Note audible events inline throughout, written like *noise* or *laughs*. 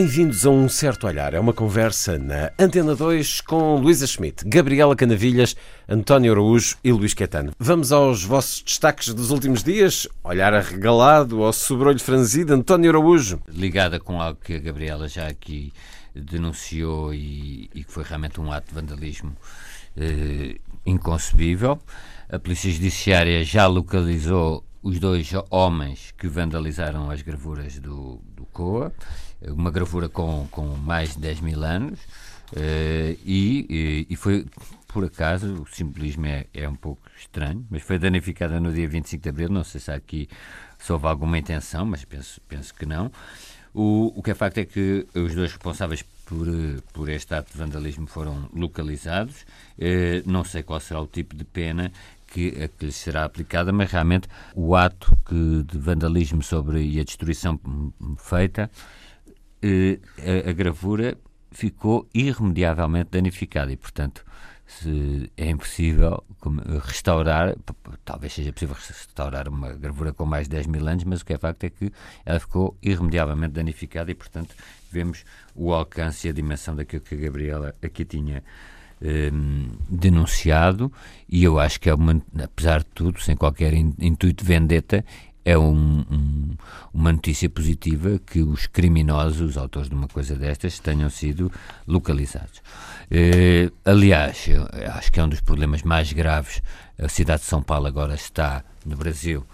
Bem-vindos a Um Certo Olhar. É uma conversa na Antena 2 com Luísa Schmidt, Gabriela Canavilhas, António Araújo e Luís Quetano. Vamos aos vossos destaques dos últimos dias. Olhar arregalado ao sobrolho franzido, António Araújo. Ligada com algo que a Gabriela já aqui denunciou e, e que foi realmente um ato de vandalismo eh, inconcebível. A Polícia Judiciária já localizou os dois homens que vandalizaram as gravuras do, do COA uma gravura com, com mais de 10 mil anos uh, e, e, foi, por acaso, o simbolismo é, é um pouco estranho, mas foi danificada no dia 25 de abril. Não sei se aqui se houve alguma intenção, mas penso, penso que não. O, o que é facto é que os dois responsáveis por, por este ato de vandalismo foram localizados. Uh, não sei qual será o tipo de pena que, a que lhes será aplicada, mas realmente o ato que, de vandalismo sobre e a destruição feita a, a, gravura ficou irremediavelmente danificada e, portanto, é impossível restaurar, talvez seja possível restaurar uma gravura com mais de 10 mil anos, mas o que é facto é que ela ficou irremediavelmente danificada e, portanto, vemos o alcance e a dimensão daquilo que a Gabriela aqui tinha eh, denunciado. E eu acho que é uma, apesar de tudo, sem qualquer intuito de vendetta, é um, um, uma notícia positiva que os criminosos, os autores de uma coisa destas, tenham sido localizados. Eh, aliás, acho que é um dos problemas mais graves. A cidade de São Paulo agora está no Brasil.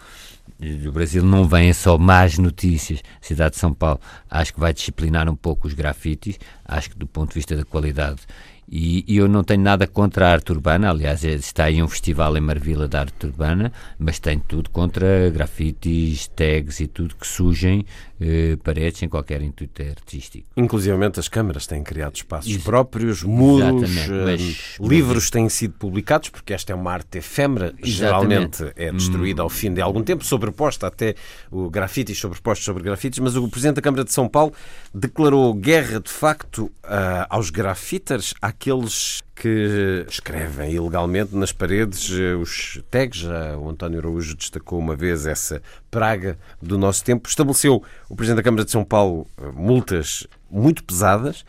Do Brasil não vêm só más notícias. A cidade de São Paulo acho que vai disciplinar um pouco os grafites. Acho que do ponto de vista da qualidade e, e, eu não tenho nada contra a arte urbana, aliás, é, está aí um festival em Marvila da arte urbana, mas tenho tudo contra grafites, tags e tudo que surgem eh, paredes sem qualquer intuito artístico. Inclusive as câmaras têm criado espaços Ex próprios, muros, eh, livros têm sido publicados, porque esta é uma arte efêmera, geralmente é destruída ao fim de algum tempo, sobreposta até o grafites sobrepostos sobre grafites, mas o Presidente da Câmara de São Paulo declarou guerra de facto uh, aos grafiters, àqueles que escrevem ilegalmente nas paredes eh, os tags. O António Araújo destacou uma vez essa praga do nosso tempo. Estabeleceu o Presidente da Câmara de São Paulo eh, multas muito pesadas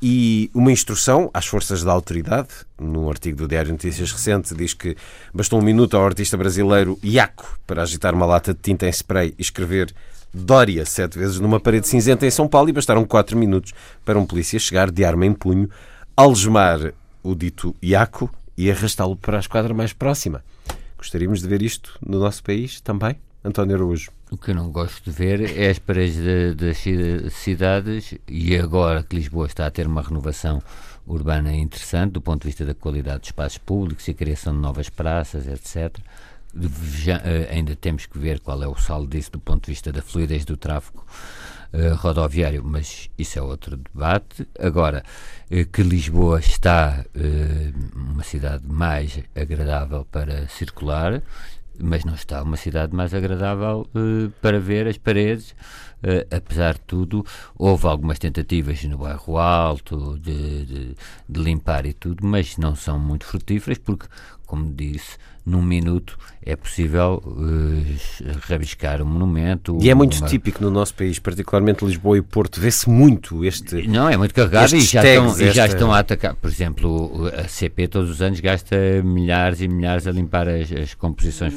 e uma instrução às forças da autoridade. Num artigo do Diário Notícias recente, diz que bastou um minuto ao artista brasileiro Iaco para agitar uma lata de tinta em spray e escrever Dória sete vezes numa parede cinzenta em São Paulo e bastaram quatro minutos para um polícia chegar de arma em punho, algemar o dito Iaco e arrastá-lo para a esquadra mais próxima. Gostaríamos de ver isto no nosso país também, António Araújo. O que eu não gosto de ver é as paredes das cidades e agora que Lisboa está a ter uma renovação urbana interessante do ponto de vista da qualidade dos espaços públicos e a criação de novas praças, etc. Já, eh, ainda temos que ver qual é o saldo disso do ponto de vista da fluidez do tráfego uh, rodoviário, mas isso é outro debate. Agora, uh, que Lisboa está uh, uma cidade mais agradável para circular, mas não está uma cidade mais agradável para ver as paredes. apesar de tudo, houve algumas tentativas no bairro Alto de, de, de limpar e tudo, mas não são muito frutíferas porque, como disse, num minuto é possível uh, rabiscar um monumento. E é muito uma... típico no nosso país, particularmente Lisboa e Porto, vê-se muito este. Não, é muito carregado e já, tags, estão, esta... já estão a atacar. Por exemplo, a CP todos os anos gasta milhares e milhares a limpar as, as composições.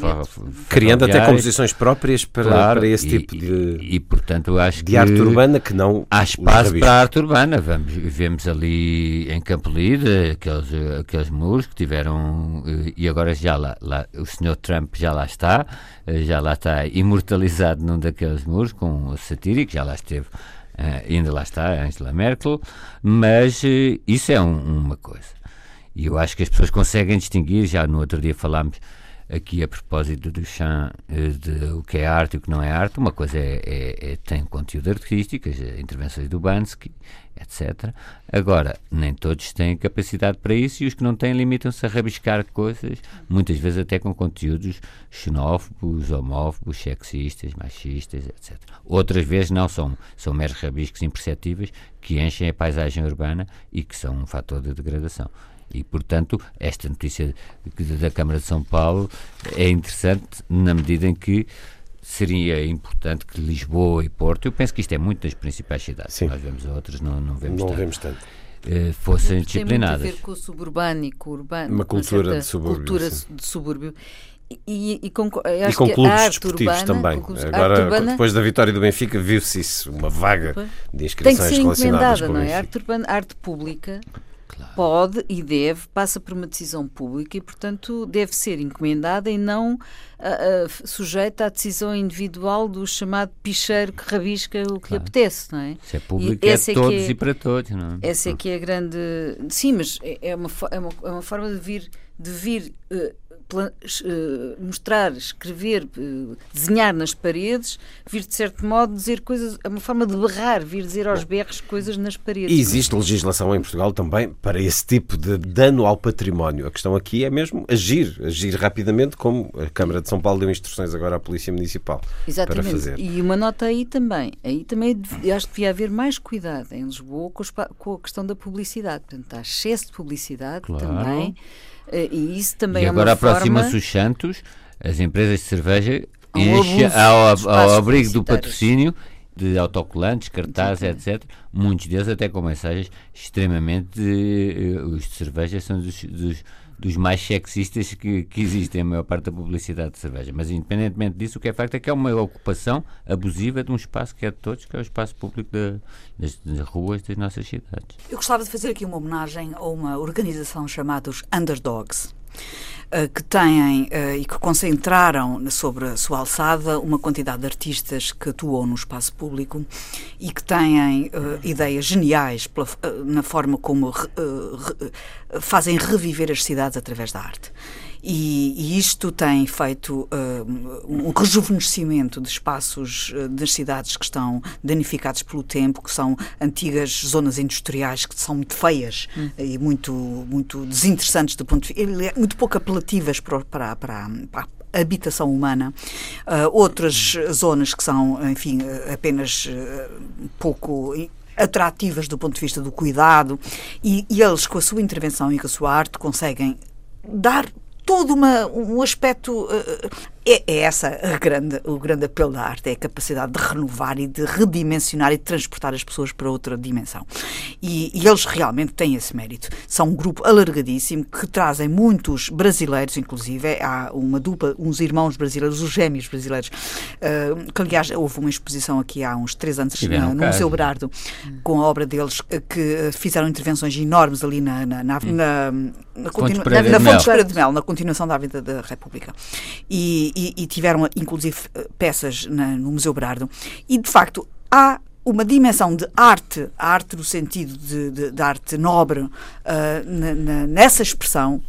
Criando até composições próprias para, claro, para esse tipo de. E, e, portanto, acho de que. arte urbana que não. Há espaço para a arte urbana. Vamos, vemos ali em Campo Lide aqueles, aqueles muros que tiveram. Eh, e agora já lá lá, o senhor Trump já lá está, eh, já lá está imortalizado num daqueles muros com o satírico, já lá esteve, uh, ainda lá está Angela Merkel, mas uh, isso é um, uma coisa. E eu acho que as pessoas conseguem distinguir, já no outro dia falámos aqui a propósito do chão eh, de o que é arte e o que não é arte. Uma coisa é, é, é tem conteúdo artístico, as intervenções do Bansky, etc. Agora, nem todos têm capacidade para isso e os que não têm limitam-se a rabiscar coisas, muitas vezes até com conteúdos xenófobos, homófobos, sexistas, machistas, etc. Outras vezes não, são, são meros rabiscos imperceptíveis que enchem a paisagem urbana e que são um fator de degradação. E, portanto, esta notícia da Câmara de São Paulo é interessante na medida em que seria importante que Lisboa e Porto, eu penso que isto é muito das principais cidades, Sim. nós vemos outras, não, não vemos não tanto. Vemos tanto. Uh, fossem disciplinadas. Tem muito a ver com o suburbano e com o urbano. Uma cultura de subúrbio. Cultura de subúrbio. E, e, com, e com clubes desportivos também. Clubes, Agora, urbana, depois da vitória do Benfica, viu-se isso, uma vaga de inscrições Tem que ser relacionadas com não é? Arte urbana, arte pública Claro. Pode e deve, passa por uma decisão pública e, portanto, deve ser encomendada e não uh, uh, sujeita à decisão individual do chamado picheiro que rabisca o que claro. lhe apetece, não é? Se é público, e é, é todos é, e para todos, não é? Essa é que é a grande. Sim, mas é, é uma, é, uma, é uma forma de vir, de vir uh, mostrar, escrever, eh, desenhar nas paredes, vir de certo modo dizer coisas, é uma forma de berrar, vir dizer aos berros coisas nas paredes. E existe legislação em Portugal também para esse tipo de dano ao património. A questão aqui é mesmo agir, agir rapidamente, como a Câmara de São Paulo deu instruções agora à Polícia Municipal Exatamente. para fazer. E uma nota aí também, aí também acho que devia haver mais cuidado em Lisboa com a questão da publicidade. Portanto, há excesso de publicidade claro. também. Eh, e isso também e é agora aproxima-se os Santos, as empresas de cerveja enchem ao, ao abrigo do patrocínio de autocolantes, cartazes, etc. Muitos deles até com mensagens extremamente. Uh, os de cerveja são dos, dos, dos mais sexistas que, que, existem, a maior parte da publicidade de cerveja. Mas, independentemente disso, o que é facto é que é uma ocupação abusiva de um espaço que é de todos, que é o espaço público de, das, das, ruas das nossas cidades. Eu gostava de fazer aqui uma homenagem a uma organização chamada os Underdogs. Eh, que têm uh, e que concentraram sobre a sua alçada uma quantidade de artistas que atuam no espaço público e que têm uh, ideias geniais na forma como fazem reviver as cidades através da arte. E, e isto tem feito uh, um rejuvenescimento de espaços uh, das cidades que estão danificados pelo tempo, que são antigas zonas industriais que são muito feias hum. e muito, muito desinteressantes do ponto de vista, muito pouco apelativas para, para, para, para habitação humana, uh, outras zonas que são, enfim, apenas uh, pouco atrativas do ponto de vista do cuidado, e, e, eles, com a sua intervenção e com a sua arte, conseguem dar todo uma, um aspecto. Uh, é, é, essa grande, o grande apelo da arte, é a capacidade de renovar e de redimensionar e de transportar as pessoas para outra dimensão. E, e eles realmente têm esse mérito. São um grupo alargadíssimo que trazem muitos brasileiros, inclusive. Há uma dupla, uns irmãos brasileiros, os gêmeos brasileiros, uh, que aliás houve uma exposição aqui há uns três anos na, no Museu Berardo, com a obra deles, que fizeram intervenções enormes ali na, na, na, na, na, Fonte Pereira de Mel, na continuação da vida da República. E, e, e tiveram, inclusive, peças na, no Museu Berardo. E, de facto, há uma dimensão de arte, arte no sentido de, de, de arte nobre, uh, na, na, nessa expressão,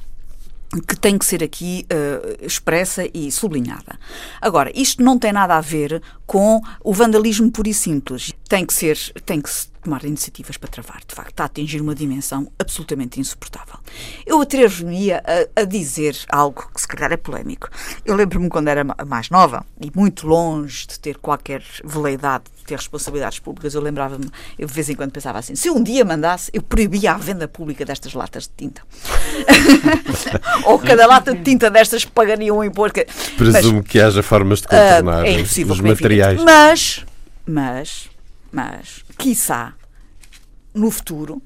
que tem que ser aqui uh, expressa e sublinhada. Agora, isto não tem nada a ver com o vandalismo puro e simples. Tem que ser, tem que tomar iniciativas para travar. De facto, está a atingir uma dimensão absolutamente insuportável. Eu atrevo-me a, a, dizer algo que se calhar é polémico. Eu lembro-me quando era mais nova e muito longe de ter qualquer veleidade de ter responsabilidades públicas, eu lembrava-me, eu de vez em quando pensava assim, se um dia mandasse, eu proibia a venda pública destas latas de tinta. *laughs* Ou cada lata de tinta destas pagaria um imposto. Presumo mas, que haja formas de contornar uh, é os materiais. Mas, mas, mas, quiçá, no futuro,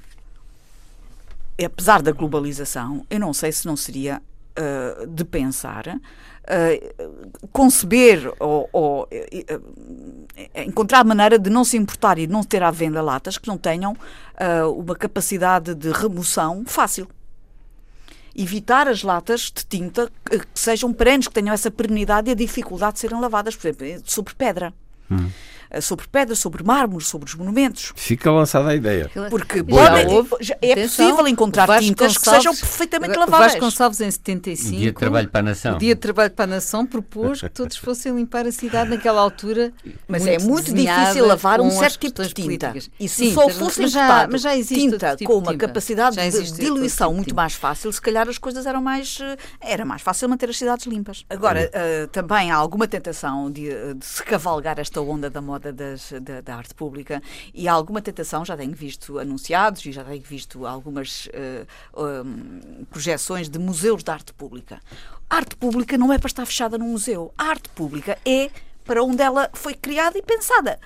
apesar da globalização, eu não sei se não seria uh, de pensar uh, conceber ou, ou uh, encontrar maneira de não se importar e não ter à venda latas que não tenham uma capacidade de remoção fácil evitar as latas de tinta que sejam perenes, que tenham essa perenidade e a dificuldade de serem lavadas, por exemplo, sobre pedra. Hum. Sobre pedras, sobre mármores, sobre os monumentos. Fica lançada a ideia. Porque pode, é possível encontrar tintas que sejam perfeitamente laváveis. Vasconcelos em 75, o Dia de Trabalho para a Nação. O Dia de Trabalho para a Nação propôs que todos *laughs* fossem limpar a cidade naquela altura. Mas é muito difícil lavar um certo tipo de tinta. Políticas. E se Sim, só fosse mas já, mas já tinta tipo com uma capacidade de diluição tipo muito mais fácil, se calhar as coisas eram mais eh, era mais fácil manter as cidades limpas. Agora, uh, também há alguma tentação de, de, se cavalgar esta onda da moda das, da, da, arte pública e há alguma tentação, já tenho visto anunciados e já tenho visto algumas uh, um, projeções de museus de arte pública. A arte pública não é para estar fechada num museu. A arte pública é para onde ela foi criada e pensada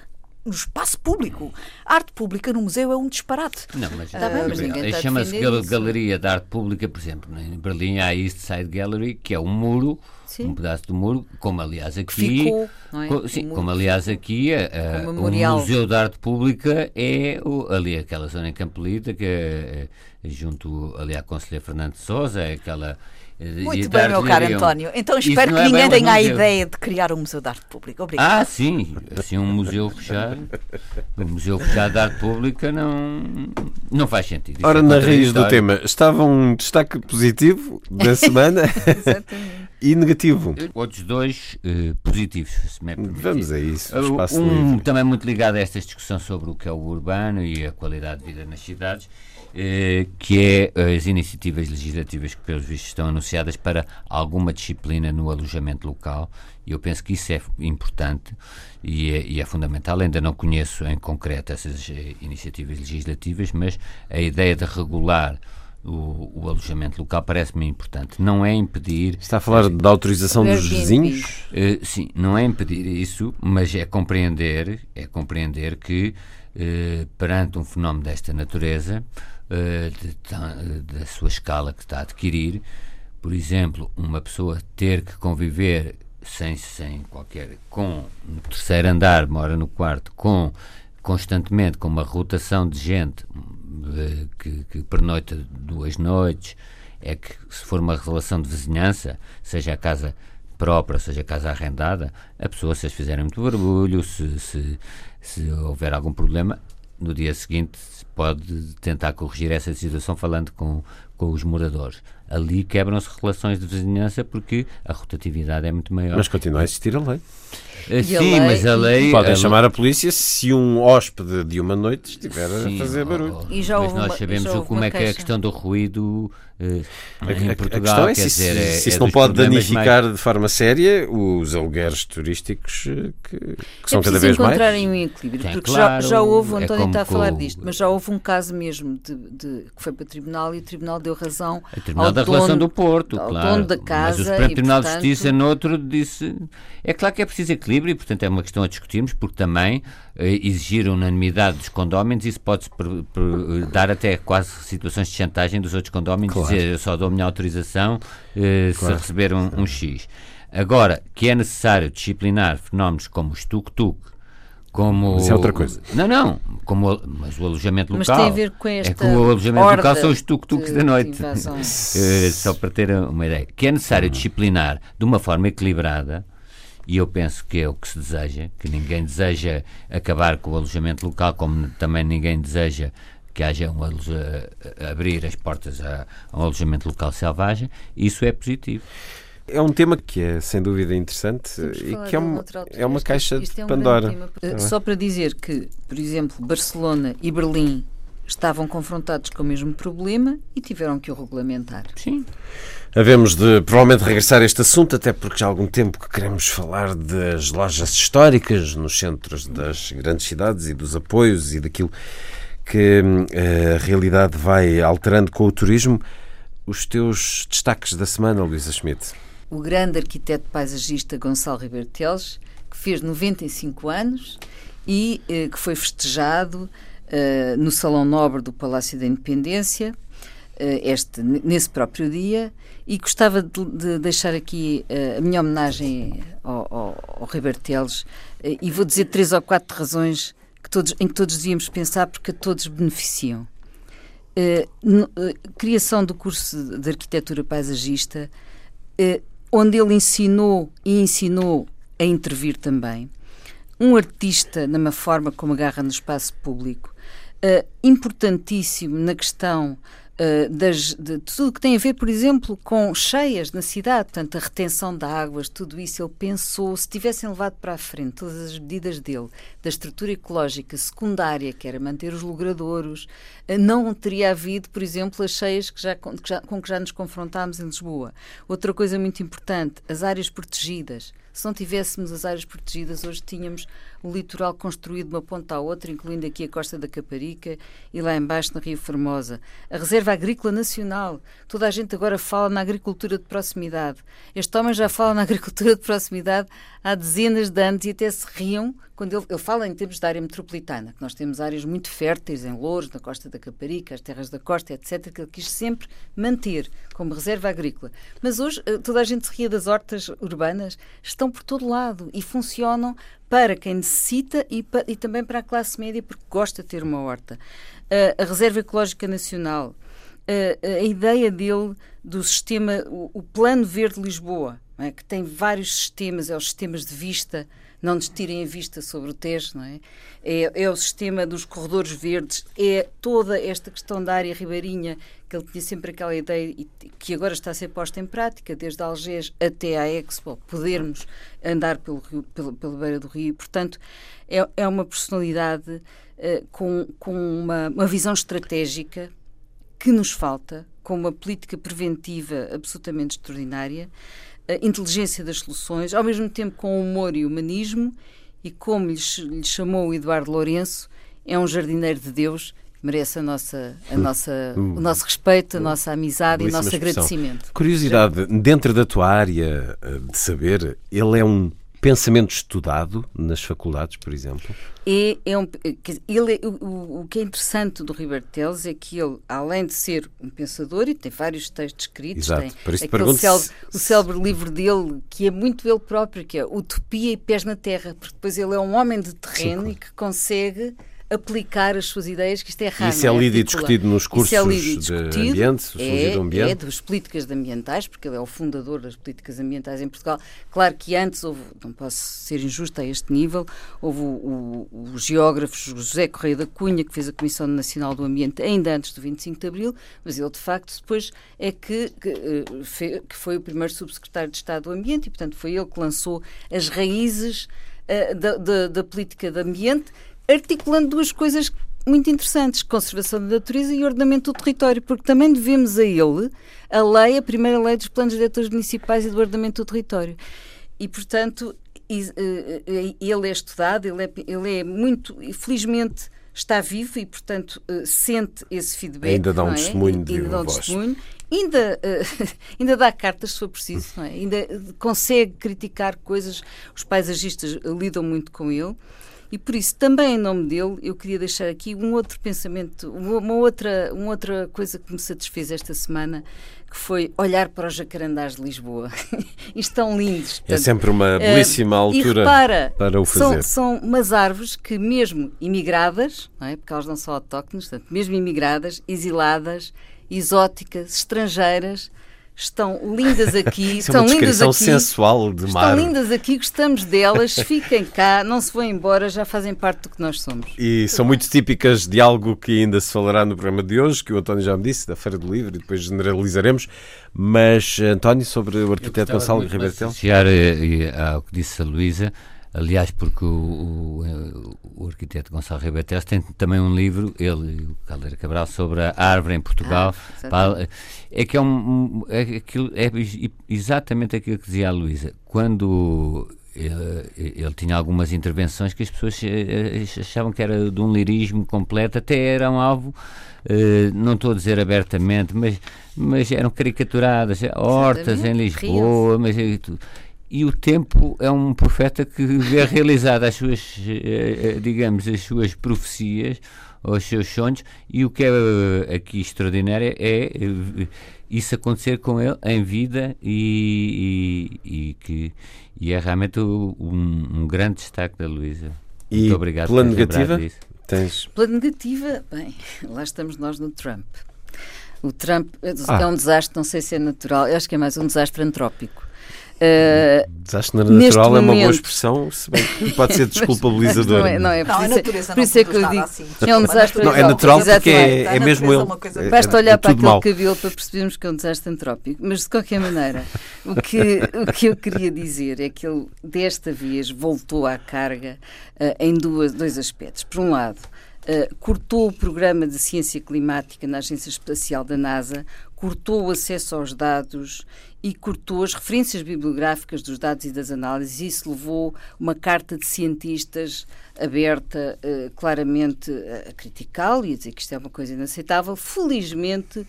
no espaço público. A arte pública no museu é um disparate. Não, mas, tá bem, mas ninguém está chama-se gal Galeria de Arte Pública, por exemplo. Em Berlim há a East Side Gallery, que é um muro, sim. um pedaço do muro, como aliás aqui. Ficou, é? co sim, como aliás aqui a, a, o Museu de Arte Pública é o, ali aquela zona em Campolita, que é, junto ali à Conselheira Fernando de Souza, é aquela muito bem, meu caro António. Então espero que é ninguém tenha a ideia de criar um museu de arte pública. Obrigado. Ah, sim. Assim, um museu fechado. Um museu fechado de arte pública não, não faz sentido. Ora, é na raiz do tema, estava um destaque positivo da *laughs* semana *laughs* e negativo. Outros dois uh, positivos, se me é Vamos a isso. um livre. também muito ligado a esta discussão sobre o que é o urbano e a qualidade de vida nas cidades que é as iniciativas legislativas que, pelos vistos, estão anunciadas para alguma disciplina no alojamento local. E eu penso que isso é importante e é, e é, fundamental. Ainda não conheço em concreto essas eh, iniciativas legislativas, mas a ideia de regular o, o, alojamento local parece-me importante. Não é impedir. Está a falar da autorização dos vizinhos? Uh, sim, não é impedir isso, mas é compreender, é compreender que uh, perante um fenómeno desta natureza uh, de, da sua escala que está a adquirir. Por exemplo, uma pessoa ter que conviver sem, sem qualquer. com no terceiro andar, mora no quarto, com constantemente com uma rotação de gente uh, que, que pernoita duas noites, é que se for uma relação de vizinhança, seja a casa própria, seja a casa arrendada, a pessoa, se as fizerem muito barulho, se, se, se houver algum problema, no dia seguinte pode tentar corrigir essa situação falando com, com os moradores. Ali quebram-se relações de vizinhança porque a rotatividade é muito maior. Mas continua a existir a lei. Uh, sim, a lei... mas a lei. Podem a chamar a polícia se um hóspede de uma noite estiver sim, a fazer barulho. E já mas nós sabemos como é que é a questão do ruído uh, em Portugal. A questão é se, dizer, é, se isso é não pode danificar mais... de forma séria os alugueres turísticos eh, que, que são é cada vez mais. encontrarem um equilíbrio, Tem, porque claro, já, já houve, o António é está a falar disto, mas já houve um caso mesmo de, de, que foi para o Tribunal e o Tribunal deu razão. O Tribunal da dono, Relação do Porto, ao claro. dono da casa. Mas o Supremo Tribunal portanto... de Justiça, noutro, disse. É claro que é preciso equilíbrio e, portanto, é uma questão a discutirmos, porque também eh, exigir unanimidade dos condóminos, isso pode dar até quase situações de chantagem dos outros condóminos, claro. dizer eu só dou a minha autorização eh, claro. se receber um, um, X. Agora, que é necessário disciplinar fenómenos como o tuk-tuk, como... Isso é outra coisa. Não, não, como, mas o alojamento local... Mas tem a ver com esta É que o alojamento local são os tuk-tuks da noite. uh, *laughs* só para ter uma ideia. Que é necessário disciplinar de uma forma equilibrada e eu penso que é o que se deseja, que ninguém deseja acabar com o alojamento local, como também ninguém deseja que haja um abrir as portas a, a um alojamento local selvagem, isso é positivo. É um tema que é sem dúvida interessante e que é uma, é uma caixa de é um Pandora. Tá Só para dizer que, por exemplo, Barcelona e Berlim estavam confrontados com o mesmo problema e tiveram que o regulamentar. Sim. Havemos de provavelmente regressar a este assunto, até porque já há algum tempo que queremos falar das lojas históricas nos centros das grandes cidades e dos apoios e daquilo que eh, a realidade vai alterando com o turismo. Os teus destaques da semana, Luísa Schmidt. O grande arquiteto paisagista Gonçalo Ribeiro Teles, que fez 95 anos e eh, que foi festejado uh, no Salão Nobre do Palácio da Independência, uh, este, nesse próprio dia, e gostava de, de deixar aqui uh, a minha homenagem ao, ao, ao Ribeiro Teles, e vou dizer três ou quatro razões que todos, em que todos devíamos pensar porque todos beneficiam. criação do curso de arquitetura paisagista, onde ele ensinou e ensinou a intervir também. Um artista numa forma como agarra no espaço público, uh, importantíssimo na questão Uh, das, de, tudo que tem a ver, por exemplo, com cheias na cidade, portanto, a retenção de águas, tudo isso ele pensou, se tivessem levado para a frente todas as medidas dele, da estrutura ecológica secundária, que era manter os logradouros, uh, não teria havido, por exemplo, as cheias que já, que já, com que já nos confrontámos em Lisboa. Outra coisa muito importante, as áreas protegidas. Se não tivéssemos as áreas protegidas, hoje tínhamos o litoral construído de uma ponta à outra, incluindo aqui a Costa da Caparica e lá embaixo na Rio Formosa. A Reserva Agrícola Nacional. Toda a gente agora fala na agricultura de proximidade. Este homem já fala na agricultura de proximidade há dezenas de anos e até se riam quando ele, ele fala em termos de área metropolitana, que nós temos áreas muito férteis em Louros, na Costa da Caparica, as terras da costa, etc., que ele quis sempre manter como reserva agrícola. Mas hoje eh, toda a gente se ria das hortas urbanas, estão por todo lado e funcionam para quem necessita e, pa, e também para a classe média, porque gosta de ter uma horta. Uh, a Reserva Ecológica Nacional, uh, a ideia dele do sistema, o, o Plano Verde Lisboa, é? que tem vários sistemas, é os sistemas de vista, não nos tirem a vista sobre o Tejo, não é? é? É, o sistema dos corredores verdes, é toda esta questão da área ribeirinha, que ele tinha sempre aquela ideia que agora está a ser posta em prática, desde Algés até à Expo, podermos andar pelo, rio, pelo, pela beira do rio. Portanto, é, é uma personalidade uh, com, com uma, uma visão estratégica que nos falta, com uma política preventiva absolutamente extraordinária inteligência das soluções, ao mesmo tempo com humor e humanismo, e como lhe, chamou o Eduardo Lourenço, é um jardineiro de Deus merece a nossa, a nossa, o nosso respeito, a nossa amizade e o nosso expressão. agradecimento. Curiosidade, dentro da tua área eh, de saber, ele é um pensamento estudado nas faculdades, por exemplo? É, é um, ele, o, o, que é interessante do Ribeiro Teles é que ele, além de ser um pensador, e tem vários textos escritos, Exato. tem Por isso aquele célebre, o célebre livro dele, que é muito ele próprio, que é Utopia e Pés na Terra, porque depois ele é um homem de terreno Sim, e que consegue aplicar as suas ideias, que isto é raro. Isso é, é lido e discutido nos cursos é de ambiente, é, do ambiente? É das políticas ambientais, porque ele é o fundador das políticas ambientais em Portugal. Claro que antes houve, não posso ser injusta a este nível, houve o, o, o geógrafo José Correia da Cunha, que fez a Comissão Nacional do Ambiente ainda antes do 25 de Abril, mas ele de facto depois é que, que, eh, que foi o primeiro subsecretário de Estado do Ambiente e, portanto, foi ele que lançou as raízes uh, da, da, da política de ambiente articulando duas coisas muito interessantes: conservação da natureza e ordenamento do território, porque também devemos a ele a lei, a primeira lei dos planos diretores municipais e do ordenamento do território. E, portanto, eh, eh, ele é estudado, ele é, ele é muito, felizmente, está vivo e, portanto, eh, sente esse feedback. Ainda dá um é? testemunho de ainda dá um testemunho. Ainda, uh, *laughs* ainda dá cartas se for preciso, é? ainda consegue criticar coisas. Os paisagistas lidam muito com ele. E por isso, também em nome dele, eu queria deixar aqui um outro pensamento, uma outra, uma outra coisa que me satisfez esta semana, que foi olhar para os jacarandás de Lisboa. *laughs* estão lindos. Portanto, é sempre uma belíssima uh, altura repara, para o fazer. São, são umas árvores que, mesmo imigradas, não é? porque elas não são autóctones, portanto, mesmo imigradas, exiladas, exóticas, estrangeiras, estão lindas aqui, *laughs* Isso é estão é lindas aqui. sensual de mar. Estão lindas aqui, gostamos delas, fiquem cá, não se vão embora, já fazem parte do que nós somos. E são muito típicas de algo que ainda se falará no programa de hoje, que o António já me disse, da Feira do Livro, e depois generalizaremos. Mas, António, sobre o arquiteto Gonçalo Ribeiro Associar eh, ao que disse a Luísa, Aliás, porque o, o, o arquiteto Gonçalo Ribeiro tem também um livro, ele e o Caldeira Cabral, sobre a árvore em Portugal. Ah, é que é, um, é, aquilo, é exatamente aquilo que dizia a Luísa. Quando ele, ele, tinha algumas intervenções que as pessoas eh, achavam que era de um lirismo completo, até eram alvo, eh, não estou a dizer abertamente, mas, mas eram caricaturadas, hortas em Lisboa, mas e o tempo é um profeta que vê *laughs* realizar as suas, eh, eh, digamos, as suas profecias, os seus sonhos, e o que é eh, aqui extraordinário é isso acontecer com ele em vida e, e, e que e é realmente um, um grande destaque da Luísa. Muito obrigado pela negativa? Tens... Pela negativa, bem, lá estamos nós no Trump. O Trump ah. é um desastre, não sei se é natural, eu acho que é mais um desastre antrópico Uh, Desastre natural é uma boa expressão, se bem que pode ser *laughs* desculpabilizador. não é, não é, por, não, é, por isso é que eu digo. Assim, é um desastre Não, é natural porque é, é mesmo ele. É, Basta olhar é para aquele mal. cabelo para percebermos que é um desastre antrópico. Mas de qualquer maneira, o que, o que eu queria dizer é que ele desta vez voltou à carga uh, em duas, dois aspectos. Por um lado, Uh, cortou o programa de ciência climática na Agência Espacial da NASA, cortou o acesso aos dados e cortou as referências bibliográficas dos dados e das análises. Isso levou uma carta de cientistas aberta, uh, claramente uh, a criticá-lo e a dizer que isto é uma coisa inaceitável. Felizmente, uh,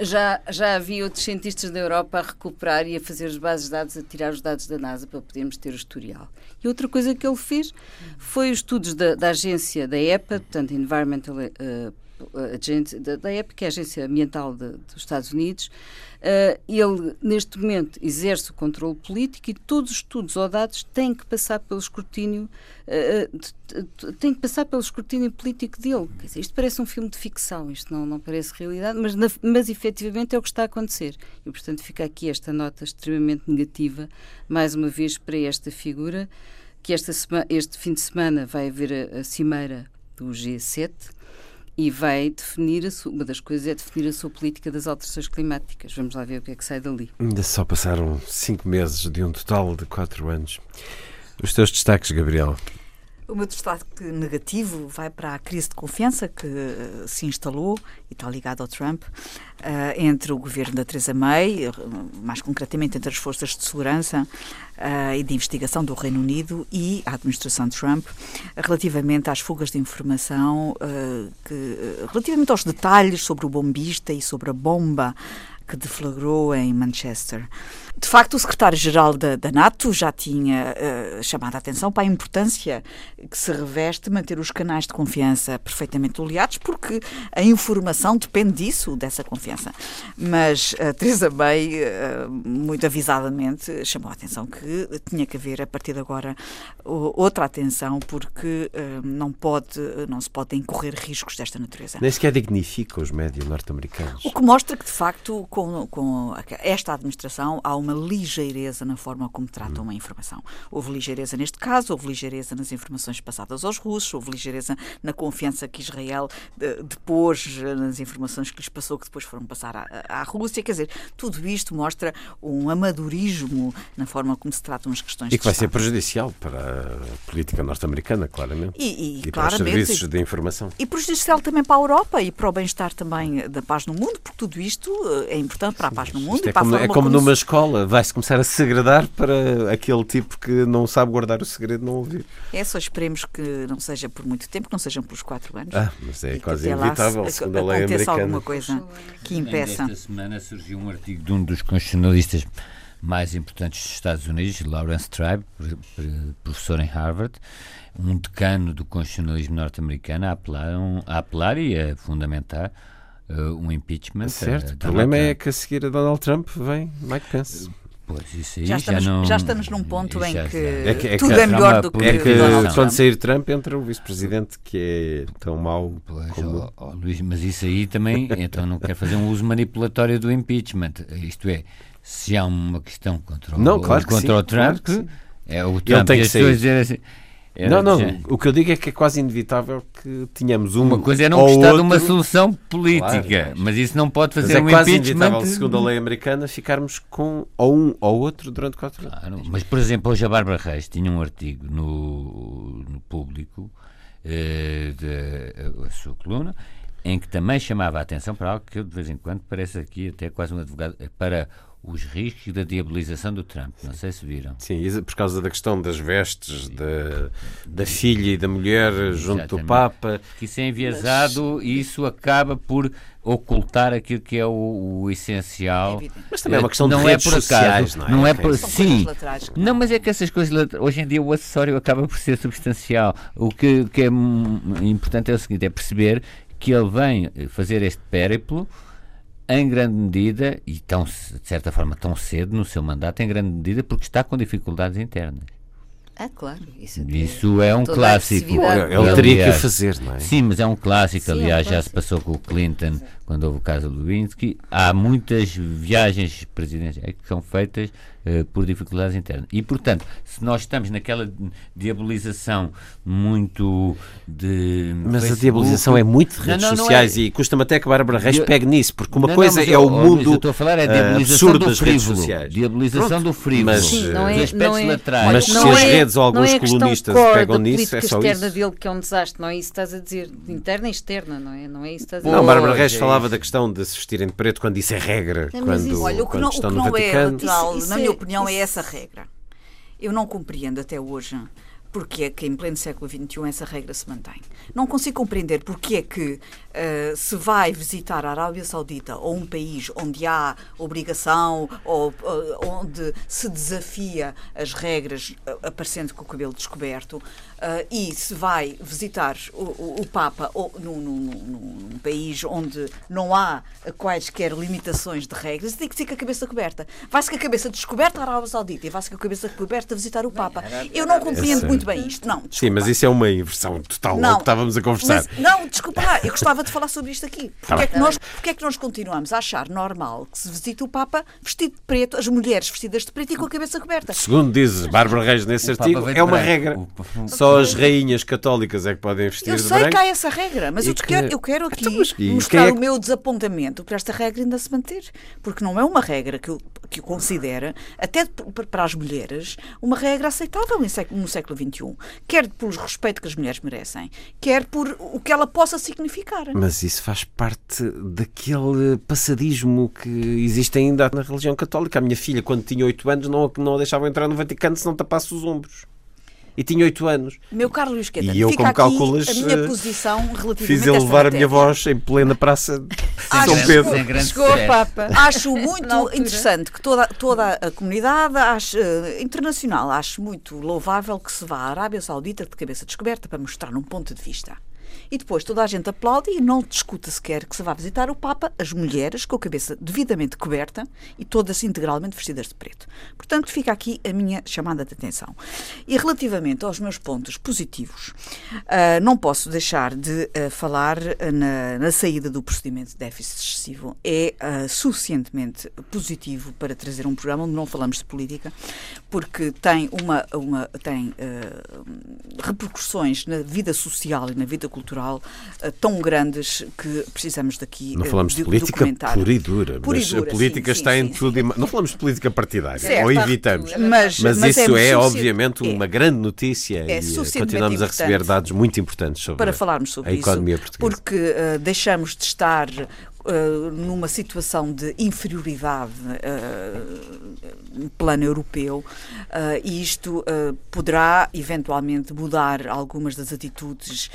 já, já havia outros cientistas da Europa a recuperar e a fazer as bases de dados, a tirar os dados da NASA para podermos ter o historial. E outra coisa que ele fez foi os estudos da, da agência da EPA, portanto, Environmental Da, da que é a Agência Ambiental de, dos Estados Unidos, Uh, ele, neste momento, exerce o controle político e todos os estudos ou dados têm que passar pelo escrutínio, uh, têm que passar pelo escrutínio político dele. Dizer, isto parece um filme de ficção, isto não, não parece realidade, mas, na, mas efetivamente é o que está a acontecer. E, portanto, fica aqui esta nota extremamente negativa, mais uma vez, para esta figura, que esta este fim de semana vai haver a, a cimeira do G7, e vai definir, sua, uma das coisas é definir a sua política das alterações climáticas. Vamos lá ver o que é que sai dali. Ainda só passaram cinco meses de um total de quatro anos. Os teus destaques, Gabriel? O meu destaque negativo vai para a crise de confiança que uh, se instalou e está ligada ao Trump uh, entre o governo da Theresa May, uh, mais concretamente entre as forças de segurança e de investigação do Reino Unido e a administração de Trump, relativamente às fugas de informação, que, relativamente aos detalhes sobre o bombista e sobre a bomba que deflagrou em Manchester. De facto, o secretário-geral da, da, NATO já tinha uh, chamado a atenção para a importância que se reveste manter os canais de confiança perfeitamente oleados, porque a informação depende disso, dessa confiança. Mas a Teresa May, uh, muito avisadamente, chamou a atenção que tinha que haver, a partir de agora, outra atenção, porque uh, não, pode, não se podem correr riscos desta natureza. Nem sequer dignifica os médios norte-americanos. O que mostra que, de facto, com, com esta administração há uma ligeireza na forma como tratam a informação. Houve ligeireza neste caso, houve ligeireza nas informações passadas aos russos, houve ligeireza na confiança que Israel depois, nas informações que lhes passou, que depois foram passar à, à Rússia. Quer dizer, tudo isto mostra um amadorismo na forma como se tratam as questões. E que vai ser prejudicial para a política norte-americana, claramente. E, e, e para os serviços de informação. E prejudicial também para a Europa e para o bem-estar também da paz no mundo, porque tudo isto é importante para a paz no mundo Isto e é como, É como, como numa se... escola, vai-se começar a segredar para aquele tipo que não sabe guardar o segredo não ouvir. É, só esperemos que não seja por muito tempo, que não sejam pelos quatro anos. Ah, mas é quase inevitável, segundo a lei americana. alguma coisa que impeça. Esta semana surgiu um artigo de um dos constitucionalistas mais importantes dos Estados Unidos, Lawrence Tribe, professor em Harvard, um decano do constitucionalismo norte-americano, a apelar, a apelar e a fundamentar uh, um impeachment. Certo, o problema é que a seguir a Donald Trump vem Mike Pence. Pois, isso aí já, estamos, já, não, já estamos num ponto em que, é que, é tudo que, é melhor do que É que Donald quando sair Trump entra o vice-presidente que é tão mau pois, como... oh, oh, Luís, mas isso aí também, *laughs* então não quer fazer um uso manipulatório do impeachment. Isto é, se há uma questão contra o, não, claro contra sim, o Trump, claro é o Trump Ele tem que sair. dizer assim, não, não. O que eu digo é que é quase inevitável que tenhamos um. Uma coisa é não gostar outro... de uma solução política, claro, mas isso não pode fazer mas é um quase impeachment. inevitável, segundo a lei americana, ficarmos com ou um ou outro durante quatro anos. Claro, mas, por exemplo, hoje a Bárbara Reis tinha um artigo no, no público, eh, de, a sua coluna, em que também chamava a atenção para algo que eu de vez em quando parece aqui até quase um advogado, para os riscos da diabolização do Trump. Não sei se viram. Sim, por causa da questão das vestes da, da filha e da mulher junto Exatamente. do Papa. Que isso é enviesado Mas... e isso acaba por ocultar aquilo que é o, o essencial. É mas também é uma questão não de é redes é por sociais, não é? Não é por, sim. Não, mas é que essas coisas hoje em dia o acessório acaba por ser substancial. O que, que é importante é o seguinte, é perceber que ele vem fazer este périplo em grande medida, e tão, de certa forma tão cedo no seu mandato, em grande medida porque está com dificuldades internas. Ah, claro. Isso, isso é um clássico. Ele teria que fazer, não é? Sim, mas é um clássico. Sim, aliás, é um já se passou com o Clinton, quando houve o caso do Lewinsky. Há muitas viagens presidenciais que são feitas uh, por dificuldades internas. E, portanto, se nós estamos naquela diabolização muito de. Mas Facebook, a diabolização é muito de redes não, não, sociais não é... e custa-me até que a Bárbara Reis pegue nisso, porque uma coisa é o mundo. estou a falar é a diabolização absurdo das redes sociais. Diabolização Pronto. do frívolo. Mas, Sim, não é, não é, laterais. mas se as é- redes ou alguns colunistas pegam nisso, é só isso. externa dele que é um desastre, não é isso que estás a dizer. Interna e externa, não é? Não é isso que estás a dizer. Não, Bárbara Reis falava da questão de se vestirem de preto quando isso é regra. É, quando, isso, olha, o que não, estão o que no não é Vaticano. é isso, na minha opinião, é essa regra. Eu não compreendo até hoje porque é que em pleno século XXI essa regra se mantém. Não consigo compreender porque é que uh, se vai visitar a Arábia Saudita ou um país onde há obrigação ou uh, onde se desafia as regras uh, aparecendo com o cabelo descoberto e se vai visitar o, o, o Papa ou num, num, num, país onde não há quaisquer limitações de regras, tem que ser com a cabeça coberta. Vai-se com a cabeça descoberta à Arábia Saudita e vai-se com a cabeça coberta visitar o Papa. Eu não compreendo muito bem isto. Não, Sim, mas isso é uma inversão total não, ao que estávamos a conversar. Mas, não, desculpa lá, eu gostava de falar sobre isto aqui. Tá porque, é que nós, porque é que nós continuamos a achar normal que se visite o Papa vestido de preto, as mulheres vestidas de preto e com a cabeça coberta? Segundo diz Bárbara Reis nesse artigo, é uma regra. Só as rainhas católicas é que podem vestir eu de branco. Eu sei que há essa regra, mas eu, que... quero, eu quero aqui então, mostrar é... o meu desapontamento para esta regra ainda se manter. Porque não é uma regra que eu, que eu considero, até para as mulheres, uma regra aceitável no século XXI. Quer pelos respeito que as mulheres merecem, quer por o que ela possa significar. Mas isso faz parte daquele passadismo que existe ainda na religião católica. A minha filha, quando tinha 8 anos, não, não a deixava entrar no Vaticano se não tapasse os ombros e tinha 8 anos. Meu caro Luís Queta, e eu, como calculas, a minha eh, posição relativamente fiz ele levar a minha voz em plena praça de São Pedro. Chegou a Papa. Acho *laughs* muito interessante que toda, toda a comunidade acho, uh, internacional acho muito louvável que se vá à Arábia Saudita de cabeça descoberta para mostrar um ponto de vista e depois toda a gente aplaude e não discuta sequer que se vá visitar o Papa, as mulheres com a cabeça devidamente coberta e todas integralmente vestidas de preto. Portanto, fica aqui a minha chamada de atenção. E relativamente aos meus pontos positivos, uh, não posso deixar de uh, falar na, na, saída do procedimento de déficit excessivo. É uh, suficientemente positivo para trazer um programa onde não falamos de política, porque tem uma, uma tem repercussões na vida social e na vida cultural cultural uh, tão grandes que precisamos daqui Não falamos de, de política pura e dura, pura mas e dura, a política sim, está sim, em sim, tudo. Não falamos de política partidária, certo, ou evitamos. Mas, mas, mas isso é, é obviamente, é. uma grande notícia é, e eh, continuamos a receber dados muito importantes sobre para falarmos sobre a economia isso, portuguesa. Porque uh, deixamos de estar Uh, numa situação de inferioridade uh, no plano europeu uh, e isto poderá eventualmente mudar algumas das atitudes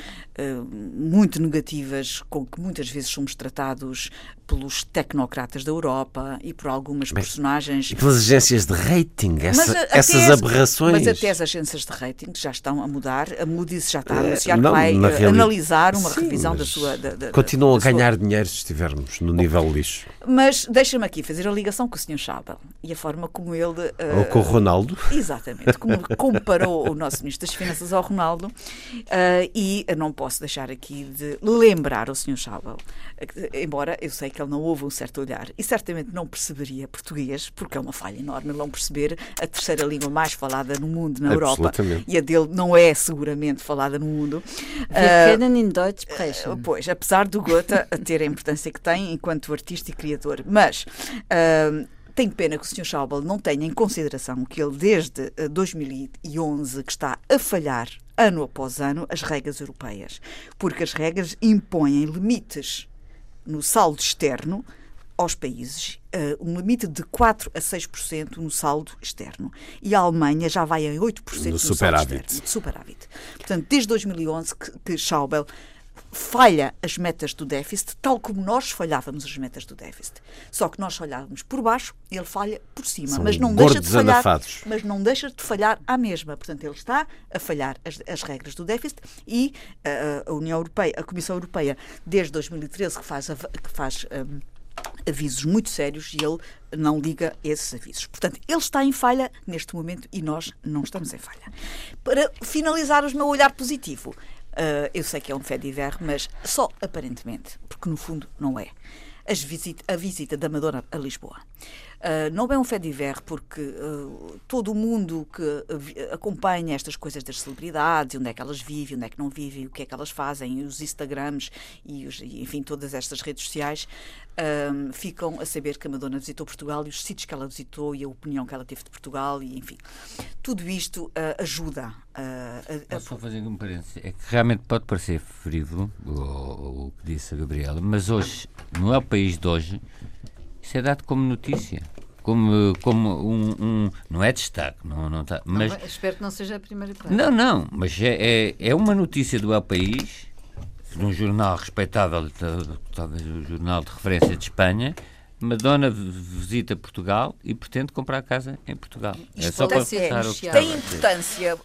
muito negativas com que muitas vezes somos tratados pelos tecnocratas da Europa e por algumas Bem, personagens. E pelas agências de rating, essa, essas aberrações. Mas até as agências de rating já estão a mudar. A Moody's já está a anunciar não, que vai analisar uma Sim, revisão da sua. Da, da, continuam da a ganhar sua... dinheiro se estivermos no nível lixo. Mas deixa-me aqui fazer a ligação com o Sr. Schabel e a forma como ele. Uh, Ou com o Ronaldo. Exatamente, como *laughs* comparou o nosso Ministro das Finanças ao Ronaldo. Uh, e não posso deixar aqui de lembrar o Sr. Schabel, embora eu sei que ele não ouve um certo olhar e certamente não perceberia português, porque é uma falha enorme ele não perceber a terceira língua mais falada no mundo, na Europa. E a dele não é seguramente falada no mundo. Uh, in Deutsch sprechen. Pois, apesar do Goethe ter a importância que tem enquanto artista e criador. Mas. Uh, tenho pena que o Sr. Schaubel não tenha em consideração que ele, desde 2011, que está a falhar ano após ano as regras europeias, porque as regras impõem limites no saldo externo aos países, uh, um limite de 4 a 6% no saldo externo. E a Alemanha já vai em 8% no, no superávit. saldo externo. Superávit. Portanto, desde 2011 que, que Schaubel falha as metas do déficit, tal como nós falhávamos as metas do déficit. Só que nós falhávamos por baixo, ele falha por cima, São mas não deixa de falhar, anafados. mas não deixa de falhar à mesma. Portanto, ele está a falhar as, as regras do déficit e uh, a União Europeia, a Comissão Europeia, desde 2013 que faz, que faz um, avisos muito sérios e ele não liga esses avisos. Portanto, ele está em falha neste momento e nós não estamos em falha. Para finalizar o meu olhar positivo, Uh, eu sei que é um fé diver, mas só aparentemente, porque no fundo não é. Visita, a visita da Madonna a Lisboa. Uh, não é um fait divers, porque uh, todo o mundo que uh, acompanha estas coisas das celebridades, onde é que elas vivem, onde é que não vivem, o que é que elas fazem, os Instagrams e, os, enfim, todas estas redes sociais, ficam a saber que a Madonna visitou Portugal e os sítios que ela visitou e a opinião que ela teve de Portugal, e enfim, tudo isto ajuda. a, a... Só fazendo um parênteses, é que realmente pode parecer frívolo o, que disse a Gabriela, mas hoje, não é o país de hoje é dado como notícia. Como, como um, um Não é destaque, não, não tá, mas. Não, espero que não seja a primeira parte. Não, não, mas é, é, é uma notícia do El País, num jornal respeitável, talvez o jornal de referência de Espanha, Madonna visita Portugal e pretende comprar casa em Portugal. Isto é só para é, o que Tem importância, uh,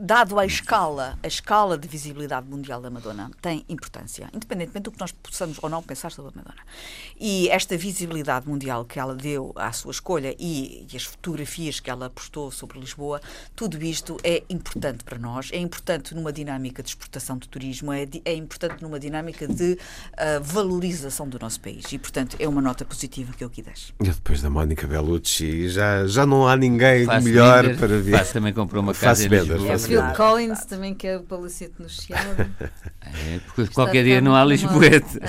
dado a escala, a escala de visibilidade mundial da Madonna, tem importância, independentemente do que nós possamos ou não pensar sobre a Madonna. E esta visibilidade mundial que ela deu à sua escolha e, e as fotografias que ela postou sobre Lisboa, tudo isto é importante para nós, é importante numa dinâmica de exportação de turismo, é, é importante numa dinâmica de uh, valorização do nosso país e, portanto, é uma nota positiva positiva que eu aqui deixo. E depois da Mónica Bellucci, já, já não há ninguém Faço melhor para ver. Faço também comprou uma casa em Lisboa. Phil Collins também quer o palacete no Chiado. É, porque Está qualquer dia não há Lisboete.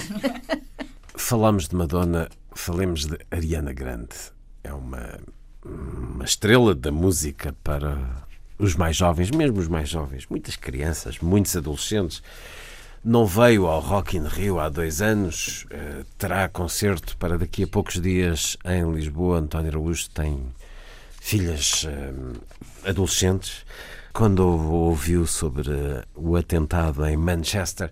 Falamos de Madonna, falemos de Ariana Grande. É uma, uma estrela da música para os mais jovens, mesmo os mais jovens, muitas crianças, muitos adolescentes não veio ao Rock in Rio há dois anos, uh, terá concerto para daqui a poucos dias em Lisboa. António Araújo tem filhas uh, adolescentes. Quando ouviu sobre o atentado em Manchester,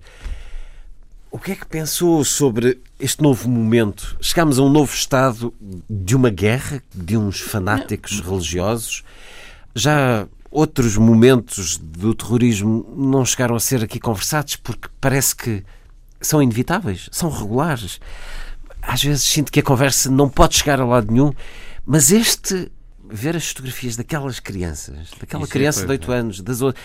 o que é que pensou sobre este novo momento? Chegámos a um novo estado de uma guerra, de uns fanáticos religiosos. Já outros momentos do terrorismo não chegaram a ser aqui conversados porque parece que são inevitáveis, são regulares. Às vezes sinto que a conversa não pode chegar a lado nenhum, mas este ver as fotografias daquelas crianças, daquela Isso é criança é de 8 anos, das outras,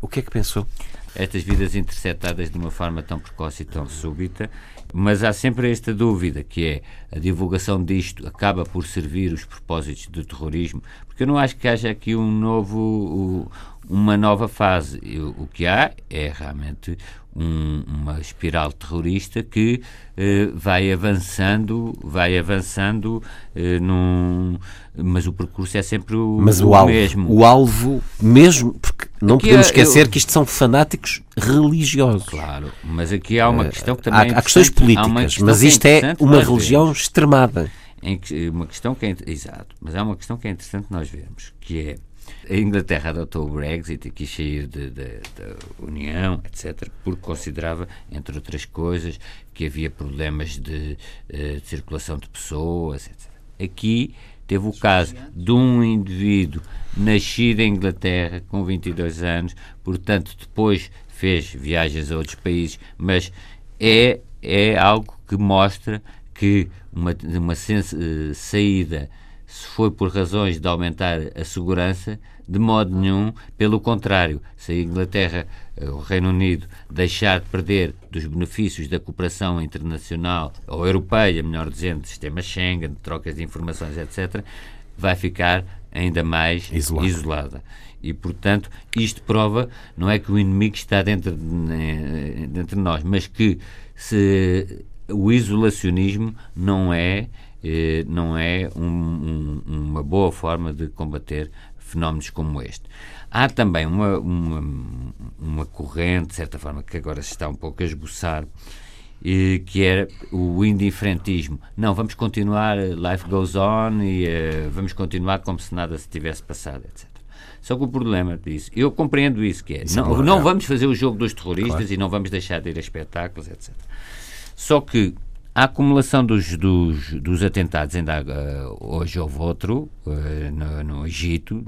o que é que pensou? Estas vidas interceptadas de uma forma tão precoce e tão súbita, mas há sempre esta dúvida que é a divulgação disto acaba por servir os propósitos do terrorismo, porque eu não acho que haja aqui um novo, uma nova fase. O que há é realmente um, uma espiral terrorista que eh, vai avançando, vai avançando, eh, num, mas o percurso é sempre o, mas o, o alvo, mesmo. O alvo mesmo, porque não aqui podemos esquecer eu, que isto são fanáticos religiosos. Claro, mas aqui há uma eh, questão que também há, é há questões políticas, questão mas isto é, é uma religião extremada em que, uma questão que é exato, mas há uma questão que é interessante nós vermos, que é a Inglaterra adotou o Brexit e quis sair de, de, da União, etc., porque considerava, entre outras coisas, que havia problemas de, eh, de circulação de pessoas, etc. Aqui teve o caso de um indivíduo nascido em Inglaterra com 22 anos, portanto, depois fez viagens a outros países, mas é, é algo que mostra que uma, uma eh, saída, se foi por razões de aumentar a segurança, de modo nenhum, pelo contrário, se a Inglaterra, eh, o Reino Unido, deixar de perder dos benefícios da cooperação internacional, ou europeia, melhor dizendo, sistema Schengen, trocas de informações, etc., vai ficar ainda mais isolada. isolada. E, portanto, isto prova, não é que o inimigo está dentro de, eh, dentro de nós, mas que se o isolacionismo não é, eh, não é um, um, uma boa forma de combater fenómenos como este. Há também uma, uma, uma corrente, de certa forma, que agora se está um pouco a esboçar, e, que era o indiferentismo. Não, vamos continuar, life goes on e uh, vamos continuar como se nada se tivesse passado, etc. Só que o problema disso, eu compreendo isso, que é, isso não, é não vamos fazer o jogo dos terroristas claro. e não vamos deixar de ir a espetáculos, etc. Só que a acumulação dos, dos, dos atentados, ainda uh, hoje houve outro uh, no, no, Egito,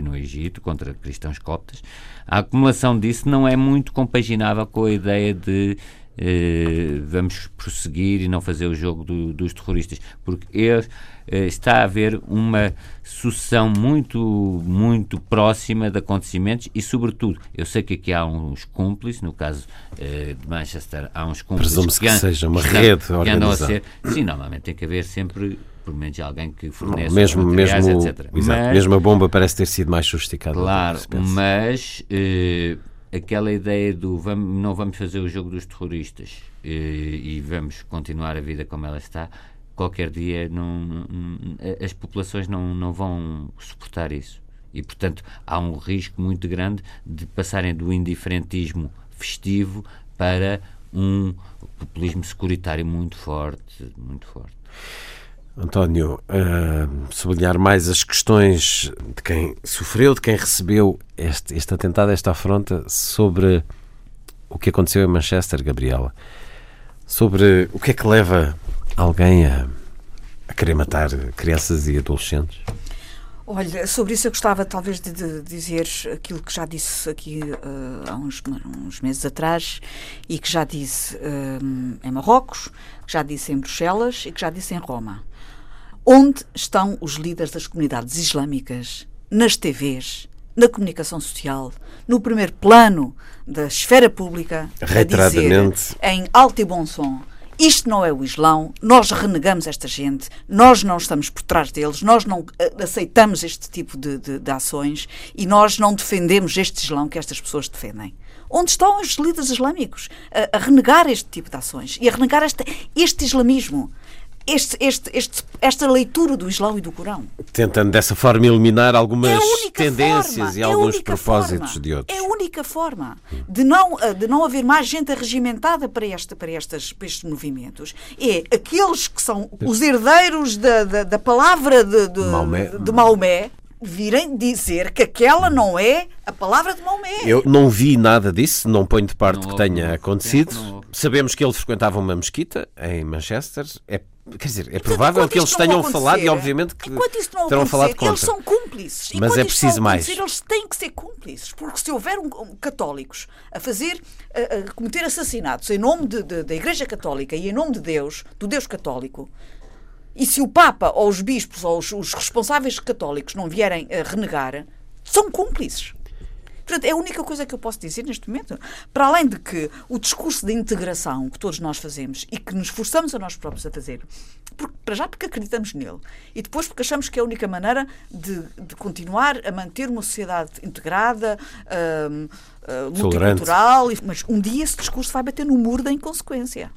no Egito, contra cristãos coptas, a acumulação disso não é muito compaginável com a ideia de uh, vamos prosseguir e não fazer o jogo do, dos terroristas, porque eles eh, está a haver uma sucessão muito, muito próxima de acontecimentos e, sobretudo, eu sei que aqui há uns cúmplices, no caso uh, de Manchester, há uns cúmplices Presume-se que, que, seja uma rede organizada. Ser, sim, normalmente tem que haver sempre por menos alguém que fornece mesmo, materiais, mesmo, etc. Exato, mas, mesmo a bomba parece ter sido mais sofisticada. Claro, mas eh, aquela ideia do vamos, não vamos fazer o jogo dos terroristas eh, e vamos continuar a vida como ela está, qualquer dia não, não, as populações não, não vão suportar isso. E, portanto, há um risco muito grande de passarem do indiferentismo festivo para um populismo securitário muito forte, muito forte. António, uh, sublinhar mais as questões de quem sofreu, de quem recebeu este, este atentado, esta afronta, sobre o que aconteceu em Manchester, Gabriela. Sobre o que é que leva alguém a, a querer matar crianças e adolescentes? Olha, sobre isso eu gostava talvez de, de dizer aquilo que já disse aqui uh, há uns, uns, meses atrás e que já disse uh, em Marrocos, que já disse em Bruxelas e que já disse em Roma. Onde estão os líderes das comunidades islâmicas? Nas TVs, na comunicação social, no primeiro plano da esfera pública, reiteradamente dizer, em alto e bom som isto não é o Islão, nós renegamos esta gente, nós não estamos por trás deles, nós não eh, aceitamos este tipo de, de, de ações e nós não defendemos este Islão que estas pessoas defendem. Onde estão os líderes islâmicos a, a renegar este tipo de ações e a renegar este, este islamismo? Este, este, este, esta leitura do Islão e do Corão. Tentando dessa forma eliminar algumas é tendências forma, e é alguns propósitos forma, de outros. É a única forma de não, de não haver mais gente regimentada para, esta, para, estas, para estes movimentos. É aqueles que são os herdeiros da, da, da palavra de, de, Maomé. de Maomé virem dizer que aquela não é a palavra de Maomé. Eu não vi nada disso, não ponho de parte não, que tenha não, acontecido. Não, Sabemos que ele frequentava uma mesquita em Manchester. É Quer dizer, é provável que eles tenham falado e obviamente que terão falado contra. Eles são cúmplices. Mas é preciso mais. Eles têm que ser cúmplices, porque se houver um, um, católicos a fazer, a, a, cometer assassinatos em nome de, de, da Igreja Católica e em nome de Deus, do Deus Católico, e se o Papa ou os bispos ou os, os responsáveis católicos não vierem a renegar, são cúmplices. Portanto, é a única coisa que eu posso dizer neste momento. Para além de que o discurso de integração que todos nós fazemos e que nos forçamos a nós próprios a fazer, porque, para já porque acreditamos nele e depois porque achamos que é a única maneira de, de continuar a manter uma sociedade integrada, uh, uh, multicultural, mas um dia esse discurso vai bater no muro da inconsequência.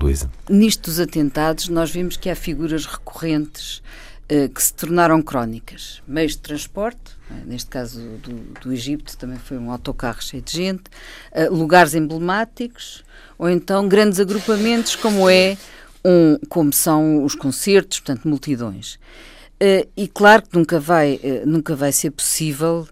Luísa. Nisto dos atentados, nós vimos que há figuras recorrentes uh, que se tornaram crónicas. Meios de transporte, né, neste caso do, do Egito, também foi um autocarro cheio de gente, uh, lugares emblemáticos, ou então grandes agrupamentos, como é um, como são os concertos, portanto, multidões. E claro que nunca vai, nunca vai ser possível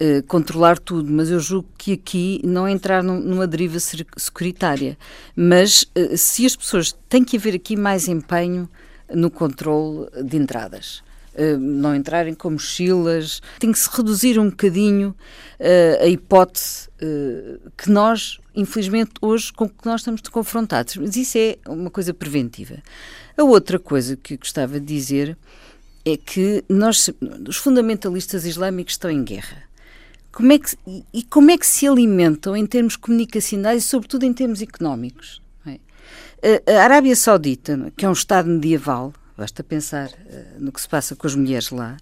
Uh, controlar tudo, mas eu julgo que aqui não entrar num, numa deriva securitária. Mas uh, se as pessoas. tem que haver aqui mais empenho no controle de entradas. Uh, não entrarem com mochilas, tem que se reduzir um bocadinho uh, a hipótese uh, que nós, infelizmente, hoje com que nós estamos confrontados. Mas isso é uma coisa preventiva. A outra coisa que gostava de dizer é que nós, os fundamentalistas islâmicos estão em guerra. Como é que, e como é que se alimentam em termos comunicacionais e, sobretudo, em termos económicos? A Arábia Saudita, que é um Estado medieval, basta pensar uh, no que se passa com as mulheres lá,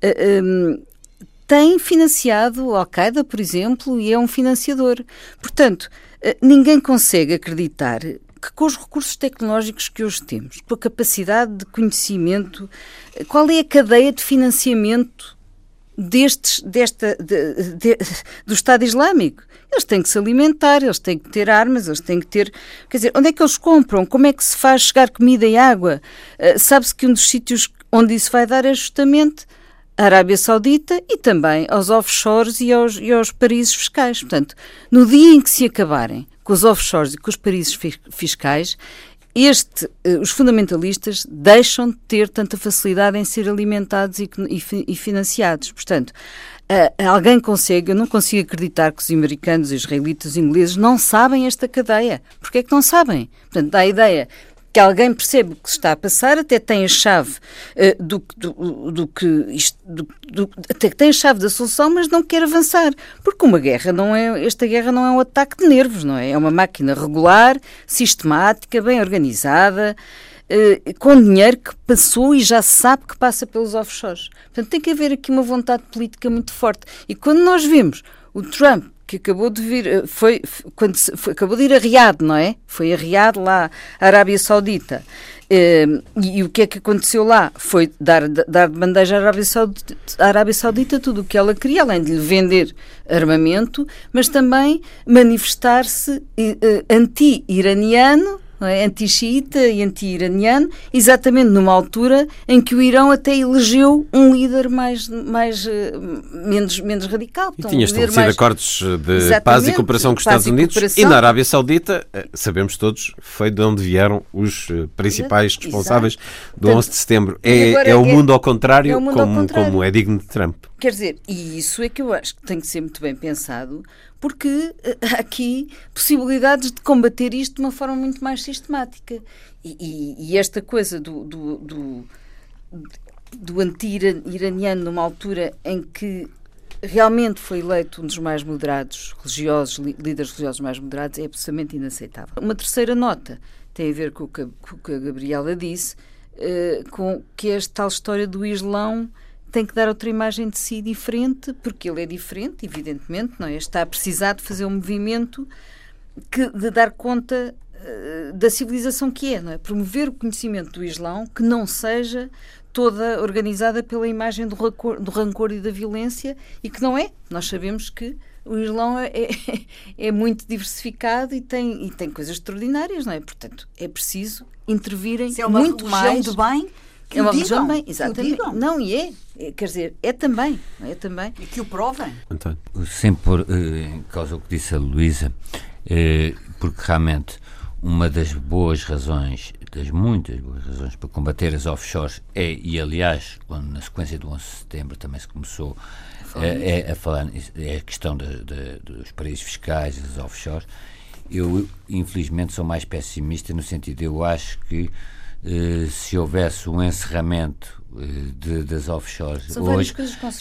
eh, ehm, tem financiado Al-Qaeda, por exemplo, e é um financiador. Portanto, uh, ninguém consegue acreditar que com os recursos tecnológicos que hoje temos, com a capacidade de conhecimento, qual é a cadeia de financiamento destes, desta, de, de, do Estado Islâmico? Eles têm que se alimentar, eles têm que ter armas, eles têm que ter. Quer dizer, onde é que eles compram? Como é que se faz chegar comida e água? Uh, Sabe-se que um dos sítios onde isso vai dar é justamente a Arábia Saudita e também aos offshores e aos, e aos paraísos fiscais. Portanto, no dia em que se acabarem com os offshores e com os paraísos fiscais, este, uh, os fundamentalistas deixam de ter tanta facilidade em ser alimentados e, e, e financiados. Portanto, Uh, alguém consegue, eu não consigo acreditar que os americanos, os israelitas, os ingleses não sabem esta cadeia. Porquê é que não sabem? Portanto, dá a ideia que alguém percebe o que se está a passar, até tem a chave uh, do, do, do, que isto, do, do, até tem a chave da solução, mas não quer avançar, porque uma guerra não é esta guerra não é um ataque de nervos, não é? É uma máquina regular, sistemática, bem organizada. uh, com dinheiro que passou e já sabe que passa pelos offshores. Portanto, tem que haver aqui uma vontade política muito forte. E quando nós vemos o Trump que acabou de vir, eh, foi, quando se, foi, acabou de ir a Riad, não é? Foi a Riad lá, Arábia Saudita. Uh, e, e, o que é que aconteceu lá? Foi dar, dar de bandeja à Arábia Saudita, à Arábia Saudita tudo o que ela queria, além de lhe vender armamento, mas também manifestar-se uh, anti-iraniano é? anti-xiita e anti-iraniano, exatamente numa altura em que o Irão até elegeu um líder mais, mais eh, menos, menos radical. E tinha estabelecido mais... acordos de paz e cooperação com os Estados Unidos e na Arábia Saudita, eh, sabemos todos, foi de onde vieram os eh, principais responsáveis Exato. do 11 de setembro. É, é, o mundo ao contrário, é mundo como, ao contrário. como é digno de Trump. Quer dizer, e isso é que eu acho que tem que ser muito bem pensado, porque eh, há aqui possibilidades de combater isto de uma forma muito mais sistemática. E, e, e esta coisa do, do, do, do anti-iraniano numa altura em que realmente foi eleito um dos mais moderados religiosos, líderes religiosos mais moderados, é absolutamente inaceitável. Uma terceira nota tem a ver com o que, com o que a Gabriela disse, uh, com que é esta tal história do Islão tem que dar outra imagem de si diferente, porque ele é diferente, evidentemente, não é? Está a precisar de fazer um movimento que, de dar conta uh, da civilização que é, não é? Promover o conhecimento do Islão que não seja toda organizada pela imagem do rancor, do rancor e da violência e que não é. Nós sabemos que o Islão é, é, é, muito diversificado e tem, e tem coisas extraordinárias, não é? Portanto, é preciso intervirem Se é uma muito mais. de bem, que é uma religião bem, exatamente. Não, e é. Quer dizer, é também. É também. E que o provem. António. Sem pôr eh, em causa o que disse a Luísa, eh, porque realmente uma das boas razões, das muitas boas razões para combater as offshores é, e aliás, quando, na sequência do 11 de setembro também se começou é, é, a falar, é a questão de, de, dos paraísos fiscais, das offshores. Eu, infelizmente, sou mais pessimista no sentido, eu acho que se houvesse um encerramento eh, de, das offshores São hoje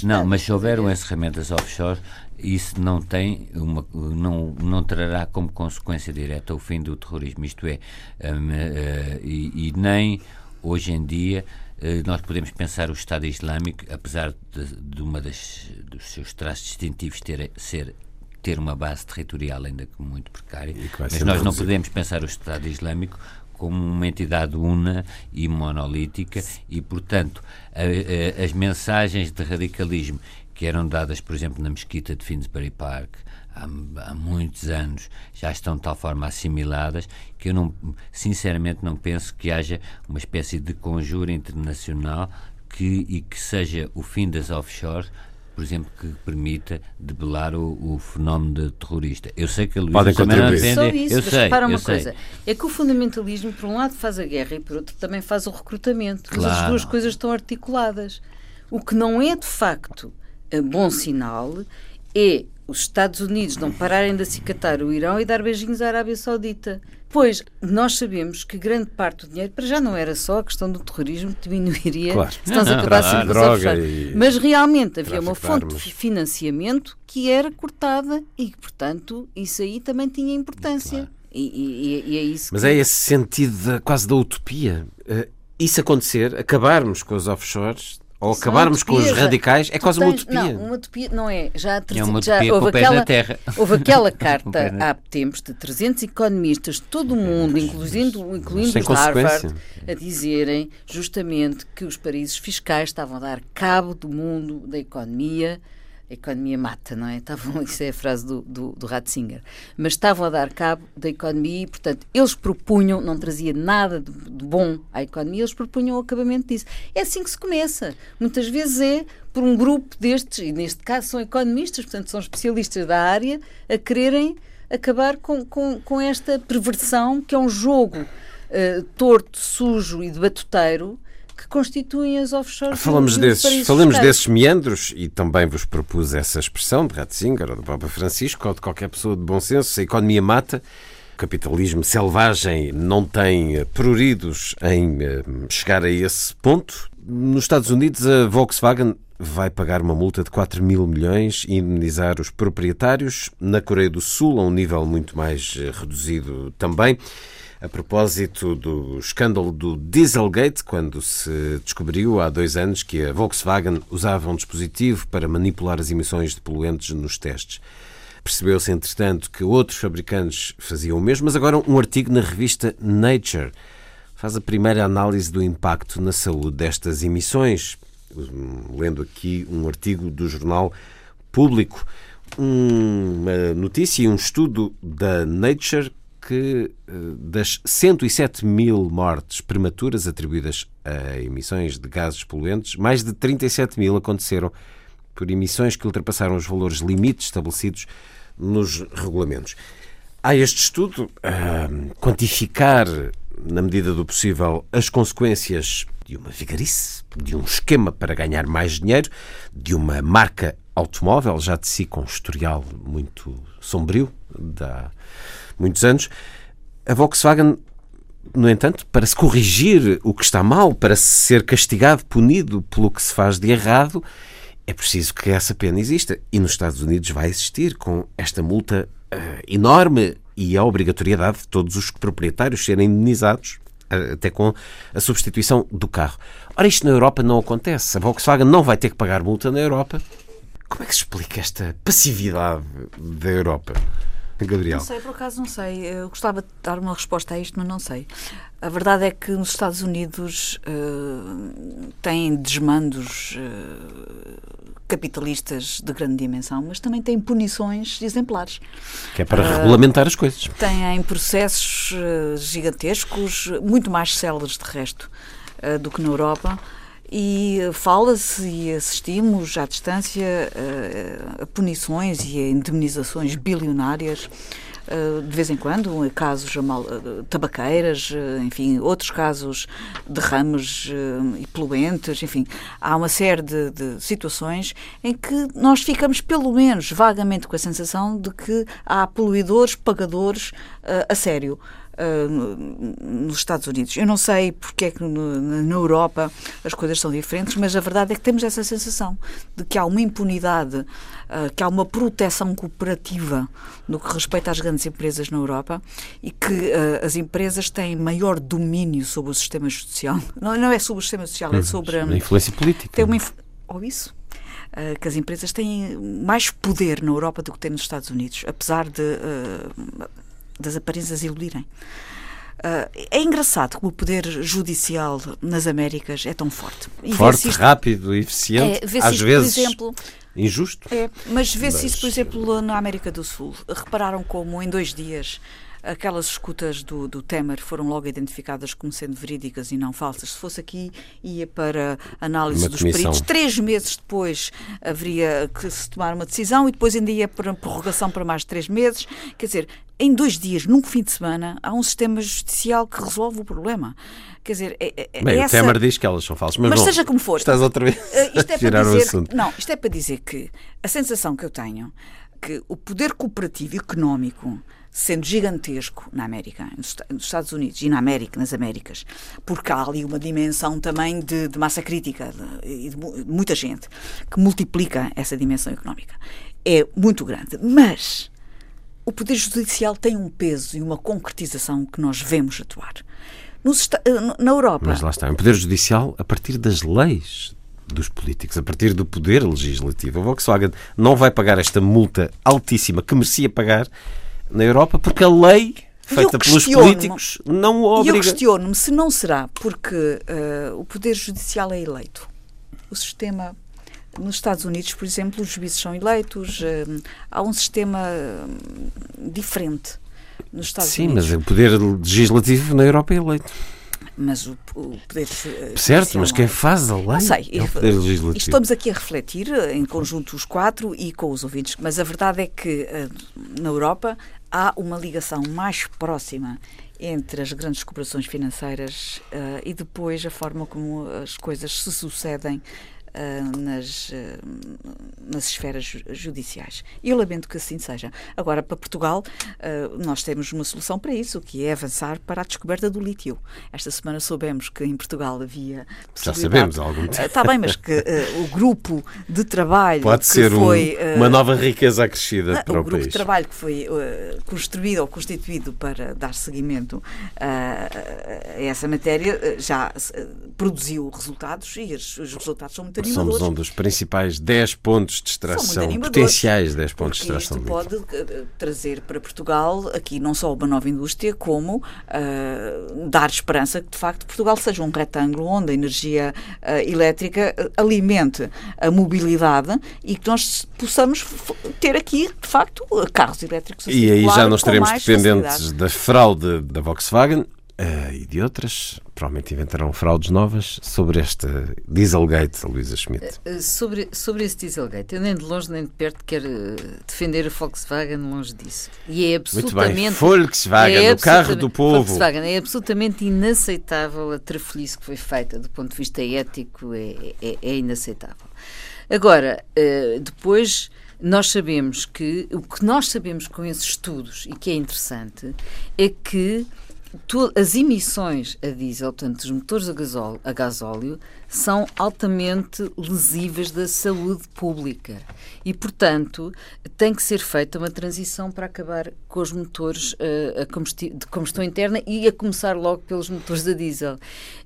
não mas se houver um encerramento das offshores isso não tem uma não não trará como consequência direta o fim do terrorismo. Isto é um, uh, eh, e, e, nem hoje em dia uh, nós podemos pensar o Estado Islâmico apesar de, de uma das dos seus traços distintivos ter ser ter uma base territorial ainda que muito precária, mas nós não podemos pensar o Estado Islâmico como uma entidade una e monolítica e, portanto, a, a, as mensagens de radicalismo que eram dadas, por exemplo, na mesquita de Finsbury Park há, há, muitos anos já estão de tal forma assimiladas que eu não, sinceramente não penso que haja uma espécie de conjuro internacional que, e que seja o fim das offshores por exemplo, que permita debelar o, o fenómeno de terrorista. Eu sei que a Luísa também não defende. Só isso, eu mas sei, repara uma coisa. É que o fundamentalismo, por um lado, faz a guerra e por outro também faz o recrutamento. Claro. Mas as duas coisas estão articuladas. O que não é, de facto, bom sinal é os Estados Unidos não pararem de acicatar o Irão e dar beijinhos à Arábia Saudita. Pois, nós sabemos que grande parte do dinheiro, para já não era só a questão do terrorismo que diminuiria claro. se nós acabássemos droga e... Mas realmente havia uma fonte de financiamento que era cortada e, portanto, isso aí também tinha importância. Claro. E, e, e, é isso Mas que... é esse sentido de, quase da utopia. Uh, isso acontecer, acabarmos com os offshores, ou acabarmos com os radicais, é quase tens, uma utopia. Não, uma utopia não é. Já, é uma utopia já houve, aquela, houve aquela *laughs* carta há tempos de 300 economistas de todo o mundo, incluindo, incluindo os Harvard, a dizerem justamente que os paraísos fiscais estavam a dar cabo do mundo da economia economia mata, não é? *laughs* Estavam, isso é a frase do, do, do Ratzinger. Mas estavam a dar cabo da economia e, portanto, eles propunham, não trazia nada de, de bom à economia, eles propunham o acabamento disso. É assim que se começa. Muitas vezes é por um grupo destes, e neste caso são economistas, portanto, são especialistas da área, a quererem acabar com, com, com esta perversão que é um jogo uh, torto, sujo e de batuteiro que constituem as offshores. Falamos desses, falamos desses meandros e também vos propus essa expressão de Ratzinger ou do Papa Francisco ou de qualquer pessoa de bom senso. A economia mata. O capitalismo selvagem não tem pruridos em eh, chegar a esse ponto. Nos Estados Unidos, a Volkswagen vai pagar uma multa de 4 mil milhões e indemnizar os proprietários. Na Coreia do Sul, a um nível muito mais eh, reduzido também. a propósito do escândalo do Dieselgate, quando se descobriu há dois anos que a Volkswagen usava um dispositivo para manipular as emissões de poluentes nos testes. Percebeu-se, entretanto, que outros fabricantes faziam o mesmo, mas agora um artigo na revista Nature faz a primeira análise do impacto na saúde destas emissões. Lendo aqui um artigo do jornal Público, uma notícia e um estudo da Nature que eh, das 107 mil mortes prematuras atribuídas a emissões de gases poluentes, mais de 37 mil aconteceram por emissões que ultrapassaram os valores limites estabelecidos nos regulamentos. Há este estudo a quantificar, na medida do possível, as consequências de uma vigarice, de um esquema para ganhar mais dinheiro, de uma marca automóvel, já de si com um historial muito sombrio, há muitos anos. A Volkswagen, no entanto, para se corrigir o que está mal, para ser castigado, punido pelo que se faz de errado, é preciso que essa pena exista. E nos Estados Unidos vai existir, com esta multa uh, enorme e a obrigatoriedade de todos os proprietários serem indenizados, até com a substituição do carro. Ora, isto na Europa não acontece. A Volkswagen não vai ter que pagar multa na Europa. Como é que se explica esta passividade da Europa? Gabriel? Não sei, por acaso não sei. Eu gostava de dar uma resposta a isto, mas não sei. A verdade é que nos Estados Unidos uh, têm desmandos uh, capitalistas de grande dimensão, mas também têm punições exemplares. Que é para uh, regulamentar as coisas. Têm processos gigantescos, muito mais céleres de resto do que na Europa e fala-se e assistimos à distância a punições e a indemnizações bilionárias de vez em quando, casos tabaqueiras, enfim, outros casos de ramos e poluentes, enfim, há uma série de, de, situações em que nós ficamos, pelo menos, vagamente com a sensação de que há poluidores, pagadores a sério. Uh, nos Estados Unidos. Eu não sei porque é que no, na Europa as coisas são diferentes, mas a verdade é que temos essa sensação de que há uma impunidade, uh, que há uma proteção cooperativa no que respeita às grandes empresas na Europa e que uh, as empresas têm maior domínio sobre o sistema judicial. *laughs* Não, não é sobre o sistema social, é sobre a influência política. Tem uma inf... Ou isso? que as empresas têm mais poder na Europa do que têm nos Estados Unidos, apesar de uh, das aparências iludirem. Uh, é engraçado como o poder judicial nas Américas é tão forte. E forte, isto, rápido, eficiente, é, às isto, vezes exemplo, injusto. É, mas vê-se mas... isso, por exemplo, na América do Sul. Repararam como em dois dias aquelas escutas do, do Temer foram logo identificadas como sendo verídicas e não falsas. Se fosse aqui, ia para análise dos peritos. Três meses depois haveria que se tomar uma decisão e depois ainda ia para prorrogação para mais três meses. Quer dizer, em dois dias, num fim de semana, há um sistema judicial que resolve o problema. Quer dizer, é, é, Bem, essa... o Temer diz que elas são falsas, mas, mas bom, seja como for. Estás outra vez uh, isto é para dizer, Não, isto é para dizer que a sensação que eu tenho que o poder cooperativo económico sendo gigantesco na América, nos Estados Unidos e na América, nas Américas, porque há ali uma dimensão também de, de massa crítica e de, de, de muita gente que multiplica essa dimensão económica. É muito grande. Mas o Poder Judicial tem um peso e uma concretização que nós vemos atuar. Nos, eh, na Europa. Mas lá está, o Poder Judicial a partir das leis dos políticos, a partir do poder legislativo. A Volkswagen não vai pagar esta multa altíssima que merecia pagar na Europa, porque a lei feita pelos políticos não o obriga. E eu questiono-me se não será porque uh, o Poder Judicial é eleito. O sistema. Nos Estados Unidos, por exemplo, os juízes são eleitos, uh, há um sistema uh, diferente nos Estados Sim, Unidos. Sim, mas o poder legislativo na Europa é eleito. Mas o, o poder certo mas quem faz a lei não sei, é o poder legislativo. estamos aqui a refletir em conjunto os quatro e com os ouvintes mas a verdade é que na Europa há uma ligação mais próxima entre as grandes corporações financeiras uh, e depois a forma como as coisas se sucedem uh, nas, uh, nas esferas judiciais. Eu lamento que assim seja. Agora, para Portugal, nós temos uma solução para isso, que é avançar para a descoberta do lítio. Esta semana soubemos que em Portugal havia. Já sabemos há algum tempo. Está bem, mas que o grupo de trabalho. Pode ser foi, um, uma nova riqueza acrescida para o, o grupo país. de trabalho que foi construído ou constituído para dar seguimento a essa matéria já produziu resultados e os, resultados são muito. Somos um dos principais 10 pontos de extração, potenciais 10 pontos de extração. Isto pode uh, trazer para Portugal aqui não só uma nova indústria, como uh, dar esperança que de facto Portugal seja um retângulo onde a energia uh, elétrica alimente a mobilidade e que nós possamos ter aqui de facto carros elétricos. E aí já não estaremos dependentes facilidade. da fraude da Volkswagen Uh, e de outras, provavelmente inventarão fraudes novas sobre este Dieselgate, Luísa Schmidt. Uh, sobre, sobre esse Dieselgate, eu nem de longe nem de perto quero defender a Volkswagen longe disso. E é absolutamente. Muito bem, Volkswagen, é o carro do povo. Volkswagen, é absolutamente inaceitável a trafolhice que foi feita do ponto de vista ético, é, é, é inaceitável. Agora, uh, depois nós sabemos que o que nós sabemos com esses estudos e que é interessante é que as emissões a diesel, portanto, dos motores a gasóleo, a gasóleo, são altamente lesivas da saúde pública. E, portanto, tem que ser feita uma transição para acabar com os motores uh, de combustão interna e a começar logo pelos motores a diesel.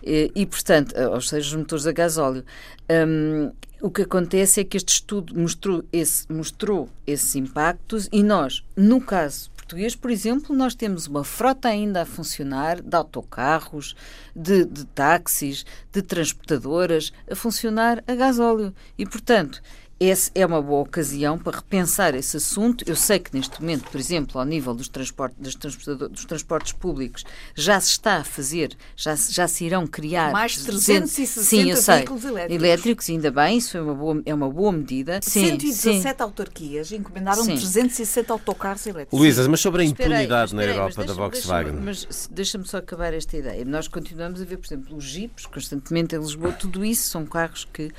E, e portanto, uh, ou seja, os motores a gasóleo. Um, o que acontece é que este estudo mostrou, esse, mostrou esses impactos e nós, no caso português, por exemplo, nós temos uma frota ainda a funcionar de autocarros, de, de táxis, de transportadoras a funcionar a gasóleo. E, portanto, essa é uma boa ocasião para repensar esse assunto. Eu sei que neste momento, por exemplo, ao nível dos, transportes, dos, dos transportes públicos, já se está a fazer, já, já se irão criar mais de 360 sim, eu sei, veículos elétricos. Elétricos, ainda bem, isso é uma boa, é uma boa medida. Sim, 117 sim. autarquias encomendaram sim. 360 autocarros elétricos. Luísa, mas sobre a impunidade na Europa da Volkswagen. Mas deixa-me só acabar esta ideia. Nós continuamos a ver, por exemplo, os jipes constantemente em Lisboa, tudo isso são carros que uh,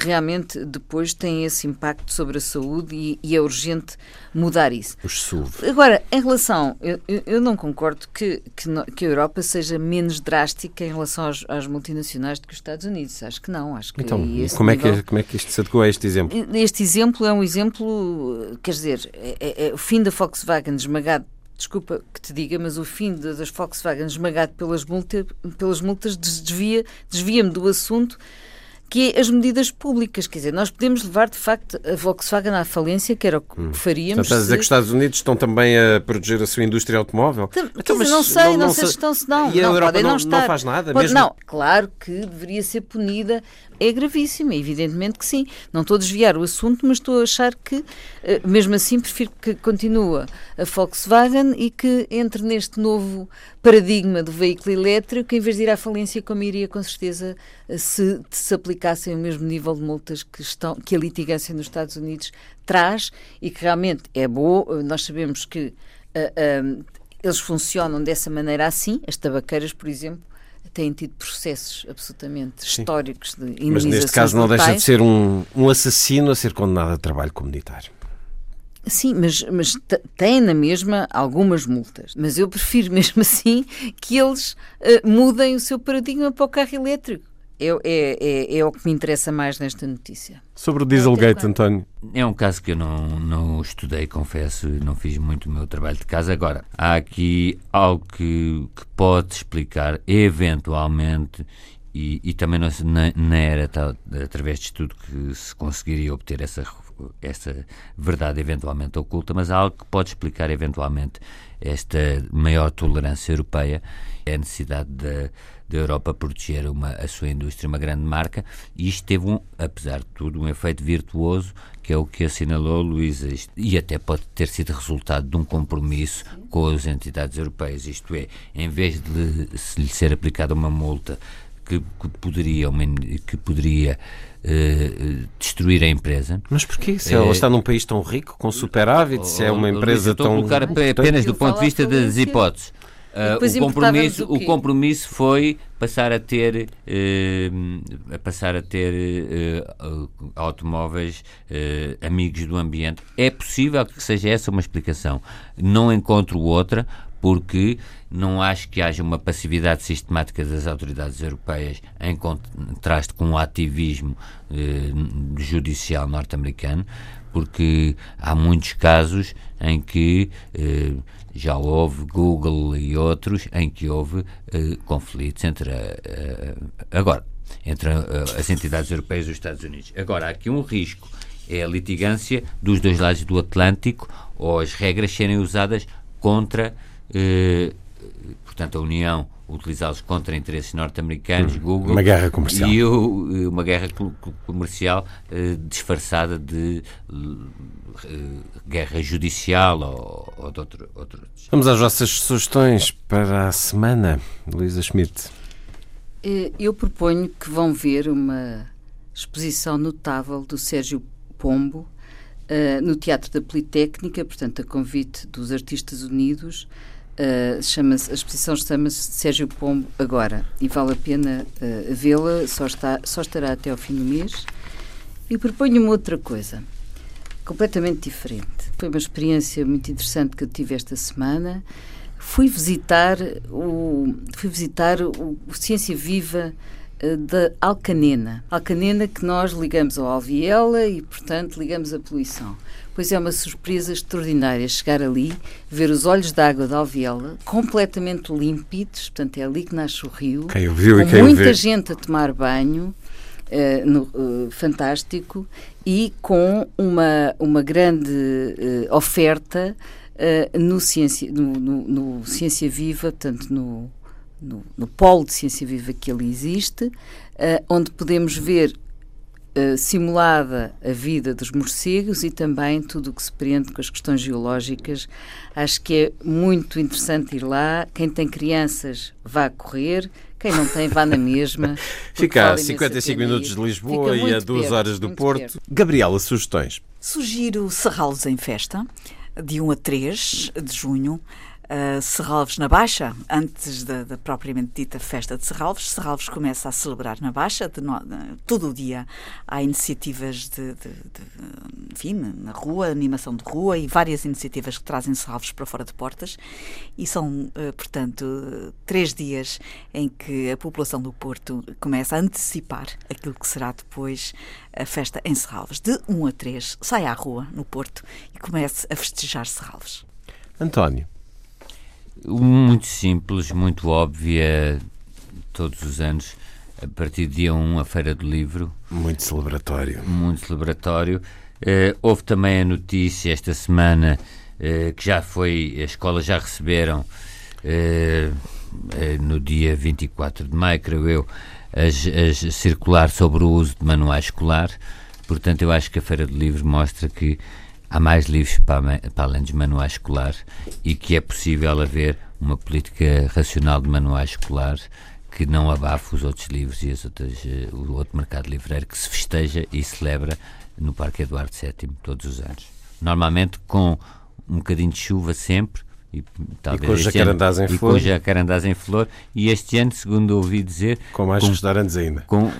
realmente depois têm têm esse impacto sobre a saúde e, e é urgente mudar isso. Os SUV. Agora, em relação, eu, eu não concordo que, que, que, a Europa seja menos drástica em relação aos, às multinacionais do que os Estados Unidos. Acho que não. Acho que então, como, nível, é que, como é que isto se adequou a este exemplo? Este exemplo é um exemplo, quer dizer, é, é, é o fim da Volkswagen esmagado desculpa que te diga, mas o fim das Volkswagen esmagado pelas, multa, pelas multas desvia, desvia-me do assunto que é as medidas públicas. Quer dizer, nós podemos levar, de facto, a Volkswagen à falência, que era o que hum. faríamos. Portanto, a dizer se... que os Estados Unidos estão também a proteger a sua indústria automóvel? Então, então mas não sei, não, não, sei se estão, se não. E a não, Europa não, não, estar. não faz nada? Pode, mesmo... Não, claro que deveria ser punida. É gravíssima, evidentemente que sim. Não estou a desviar o assunto, mas estou a achar que, eh, mesmo assim, prefiro que continue a Volkswagen e que entre neste novo paradigma do veículo elétrico, em vez de ir à falência, como iria com certeza se se aplicassem o mesmo nível de multas que, estão, que a litigância nos Estados Unidos traz e que realmente é boa. Nós sabemos que uh, uh, eles funcionam dessa maneira assim. As tabaceiras, por exemplo, têm tido processos absolutamente Sim. históricos de indenizações Mas neste caso não deixa de ser um, um assassino a ser condenado a trabalho comunitário. Sim, mas, mas têm na mesma algumas multas. Mas eu prefiro *laughs* mesmo assim que eles uh, mudem o seu paradigma para o carro elétrico. É, é, é, é, o que me interessa mais nesta notícia. Sobre o Dieselgate, António. É um caso que eu não, não estudei, confesso, não fiz muito o meu trabalho de casa. Agora, há aqui algo que, que pode explicar, eventualmente, e, e também não, não era tal, através de estudo que se conseguiria obter essa essa verdade eventualmente oculta, mas há algo que pode explicar eventualmente esta maior tolerância europeia, é a necessidade da, da Europa proteger uma, a sua indústria, uma grande marca, e isto teve, um, apesar de tudo, um efeito virtuoso, que é o que assinalou Luísa, e até pode ter sido resultado de um compromisso com as entidades europeias, isto é, em vez de se lhe ser aplicada uma multa que, que poderia, que poderia uh, destruir a empresa. Mas porquê? Se ela está num país tão rico, com superávit, se é uma empresa estou tão... Estou a colocar apenas do ponto de vista das hipóteses. Uh, o, compromisso, o, o compromisso foi passar a ter, uh, a passar a ter uh, automóveis amigos do ambiente. É possível que seja essa uma explicação. Não encontro outra, porque não acho que haja uma passividade sistemática das autoridades europeias em contraste com o ativismo judicial norte-americano, porque há muitos casos em que já houve Google e outros em que houve uh, conflitos entre uh, agora entre uh, as entidades europeias e os Estados Unidos. Agora há aqui um risco é a litigância dos dois lados do Atlântico ou as regras serem usadas contra portanto a União utilizá-los contra interesses norte-americanos, hum, Google uma guerra comercial e o, uma guerra comercial disfarçada de eh, guerra judicial ou, ou de outro, outros. Vamos às vossas sugestões para a semana, Luísa Schmidt. Eh, eu proponho que vão ver uma exposição notável do Sérgio Pombo uh, no Teatro da Politécnica, portanto, a convite dos Artistas Unidos. Uh, chama a exposição chama-se Sérgio Pombo Agora e vale a pena uh, vê-la, só, só estará até ao fim do mês. E proponho uma outra coisa completamente diferente. Foi uma experiência muito interessante que eu tive esta semana. Fui visitar o, fui visitar o, o Ciência Viva uh, da Alcanena. Alcanena que nós ligamos ao Alviela e, portanto, ligamos à poluição. Pois é uma surpresa extraordinária chegar ali, ver os olhos d'água da Alviela completamente límpidos, portanto é ali que nasce o rio, quem ouviu com muita gente a tomar banho, uh, no, uh, fantástico e com uma, uma grande uh, oferta no, ciência, no, no, no, Ciência Viva, portanto, no, no, no, polo de Ciência Viva que ali existe, onde podemos ver simulada a vida dos morcegos e também tudo o que se prende com as questões geológicas. Acho que é muito interessante ir lá. Quem tem crianças, vá correr. Quem não tem, vá na mesma. *laughs* Fica a 55 minutos de Lisboa e a 2 horas do Porto. Perto. Gabriela, sugestões? Sugiro Serralos em Festa, de 1 a 3 de junho uh, Serralves na Baixa, antes da, da, propriamente dita festa de Serralves. Serralves começa a celebrar na Baixa, de no, de, todo o dia há iniciativas de, de, enfim, na rua, animação de rua e várias iniciativas que trazem Serralves para fora de portas e são, uh, portanto, três dias em que a população do Porto começa a antecipar aquilo que será depois a festa em Serralves. De 1 a 3, sai à rua no Porto e comece a festejar Serralves. António. Muito simples, muito óbvia, todos os anos, a partir de dia 1, a Feira do Livro. Muito celebratório. Muito celebratório. Uh, houve também a notícia esta semana uh, que já foi, as escolas já receberam uh, no dia 24 de maio, creio eu, as, as circular sobre o uso de manuais escolar. Portanto, eu acho que a Feira do Livro mostra que há mais livros para, para além dos manuais escolares e que é possível haver uma política racional de manuais escolares que não abafe os outros livros e as outras, eh, o outro mercado livreiro que se festeja e celebra no Parque Eduardo VII todos os anos. Normalmente com um bocadinho de chuva sempre, e, talvez e com jacarandás em flor. E com jacarandás em flor. E este ano, segundo ouvi dizer. Com mais com, restaurantes ainda. Com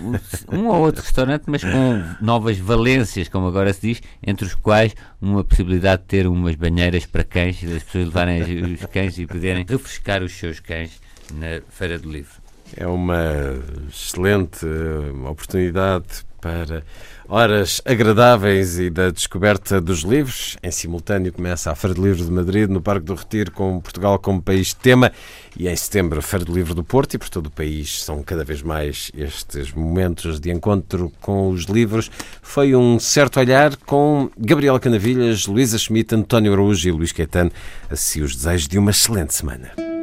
um ou outro restaurante, mas com novas valências, como agora se diz, entre os quais uma possibilidade de ter umas banheiras para cães, as pessoas levarem os cães e poderem refrescar os seus cães na Feira do Livro. É uma excelente eh, oportunidade para horas agradáveis e da descoberta dos livros. Em simultâneo começa a Feira do Livro de Madrid, no Parque do Retiro, com Portugal como país tema, e em setembro a Feira do Livro do Porto, e por todo o país são cada vez mais estes momentos de encontro com os livros. Foi um certo olhar com Gabriela Canavilhas, Luísa Schmidt, António Araújo e Luís Caetano. Assim os desejos de uma excelente semana.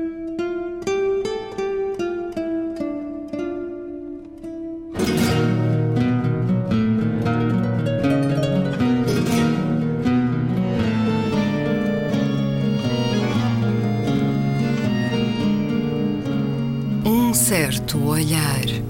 Olhar.